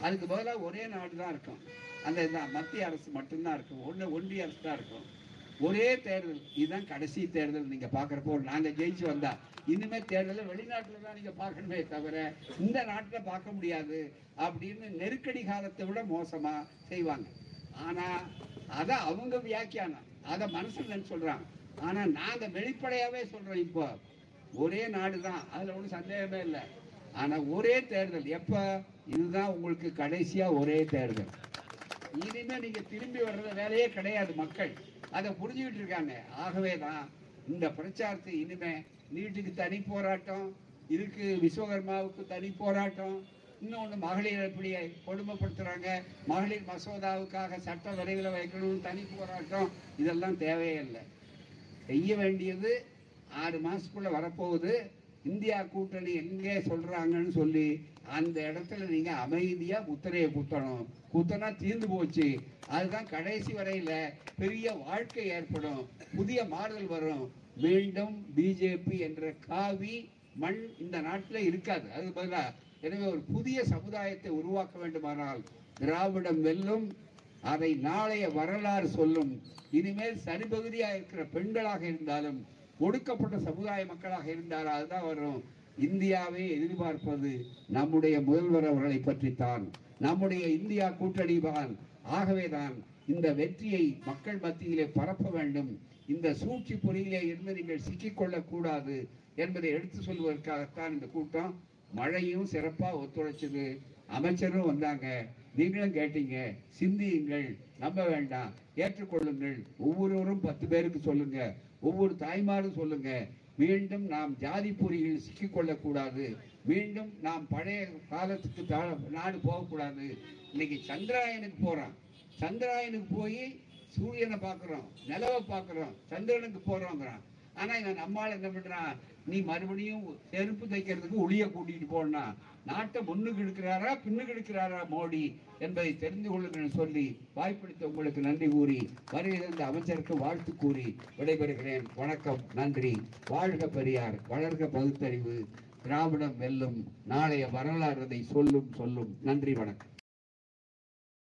அதுக்கு பதிலாக ஒரே நாடு தான் இருக்கும். அந்த இதுதான் மத்திய அரசு மட்டும்தான் இருக்கும். ஒன்று ஒன்றிய அரசு தான் இருக்கும். ஒரே தேர்தல். இதுதான் கடைசி தேர்தல் நீங்க பாக்குறப்போ நாங்க ஜெயிச்சு வந்தா. இனிமே தேர்தல் வெளிநாட்டில் தான் நீங்க பார்க்கணுமே தவிர இந்த நாட்டில் பார்க்க முடியாது அப்படின்னு நெருக்கடி காலத்தை விட மோசமா செய்வாங்க. ஆனா அத அவங்க வியாக்கியானம். அத மனசுல சொல்றாங்க ஆனா நாங்க வெளிப்படையாவே சொல்றோம் இப்போ. ஒரே நாடு தான் அதுல ஒன்றும் சந்தேகமே இல்லை. ஆனா ஒரே தேர்தல். எப்ப? இதுதான் உங்களுக்கு கடைசியா ஒரே தேர்தல். இனிமே நீங்க திரும்பி வர்றது வேலையே கிடையாது மக்கள். அதை புரிஞ்சுக்கிட்டு இருக்காங்க. ஆகவே தான் இந்த பிரச்சாரத்தை இனிமே நீட்டுக்கு தனி போராட்டம் இதுக்கு விஸ்வகர்மாவுக்கு தனி போராட்டம் இன்னொன்று மகளிர் எப்படி கொடுமைப்படுத்துறாங்க. மகளிர் மசோதாவுக்காக சட்ட விரைவில் வைக்கணும் தனி போராட்டம் இதெல்லாம் தேவையே இல்லை. செய்ய வேண்டியது ஆறு மாதத்துக்குள்ளே வரப்போகுது. இந்தியா கூட்டணி எங்கே சொல்கிறாங்கன்னு சொல்லி அந்த இடத்துல நீங்கள் அமைதியாக குத்தரையை குத்தணும். குத்தனா தீர்ந்து போச்சு. அதுதான் கடைசி வரையில் பெரிய வாழ்க்கை ஏற்படும். புதிய மாறுதல் வரும். மீண்டும் பிஜேபி என்ற காவி மண் இந்த நாட்டில் இருக்காது. அது பதிலாக எனவே ஒரு புதிய சமுதாயத்தை உருவாக்க வேண்டுமானால் திராவிடம் வெல்லும் அதை நாளைய வரலாறு சொல்லும். இனிமேல் சரிபகுதியாக இருக்கிற பெண்களாக இருந்தாலும் ஒடுக்கப்பட்ட சமுதாய மக்களாக இருந்தாலும் அதுதான் வரும். இந்தியாவை எதிர்பார்ப்பது நம்முடைய முதல்வர் அவர்களை பற்றித்தான். நம்முடைய இந்தியா கூட்டணிதான் ஆகவேதான் இந்த வெற்றியை மக்கள் மத்தியிலே பரப்ப வேண்டும். இந்த சூழ்ச்சி பொறியிலே இருந்து நீங்கள் சிக்கிக்கொள்ளக்கூடாது என்பதை எடுத்து சொல்வதற்காகத்தான் இந்த கூட்டம் மழையும் சிறப்பா ஒத்துழைச்சது. அமைச்சரும் வந்தாங்க. நீங்களும் கேட்டீங்க. சிந்தியுங்கள். நம்ப வேண்டாம். ஏற்றுக்கொள்ளுங்கள். ஒவ்வொருவரும் பத்து பேருக்கு சொல்லுங்க. ஒவ்வொரு தாய்மாரும் சொல்லுங்க. மீண்டும் நாம் ஜாதி பொறியில் சிக்கிக்கொள்ளக் கூடாது. மீண்டும் நாம் பழைய காலத்துக்கு நாடு போகக்கூடாது. இன்னைக்கு சந்திராயனுக்கு போறோம். சந்திராயனுக்கு போய் சூரியனை பார்க்குறோம். நிலவை பார்க்குறோம். சந்திரனுக்கு போறோங்கிறான். ஆனா இவன் நம்மால் என்ன பண்றான்? நீ மறுபடியும் செருப்பு தைக்கிறதுக்கு ஒளிய கூட்டிட்டு போனா நாட்டை முன்னுக்கு எடுக்கிறாரா பின்னுக்கு எடுக்கிறாரா மோடி என்பதை தெரிந்து கொள்ளுங்கள் சொல்லி வாய்ப்பளித்த உங்களுக்கு நன்றி கூறி வருகை தந்த அமைச்சருக்கு வாழ்த்து கூறி விடைபெறுகிறேன். வணக்கம் நன்றி. வாழ்க பெரியார் வளர்க பகுத்தறிவு திராவிடம் வெல்லும் நாளைய வரலாறுதை சொல்லும் சொல்லும். நன்றி வணக்கம்.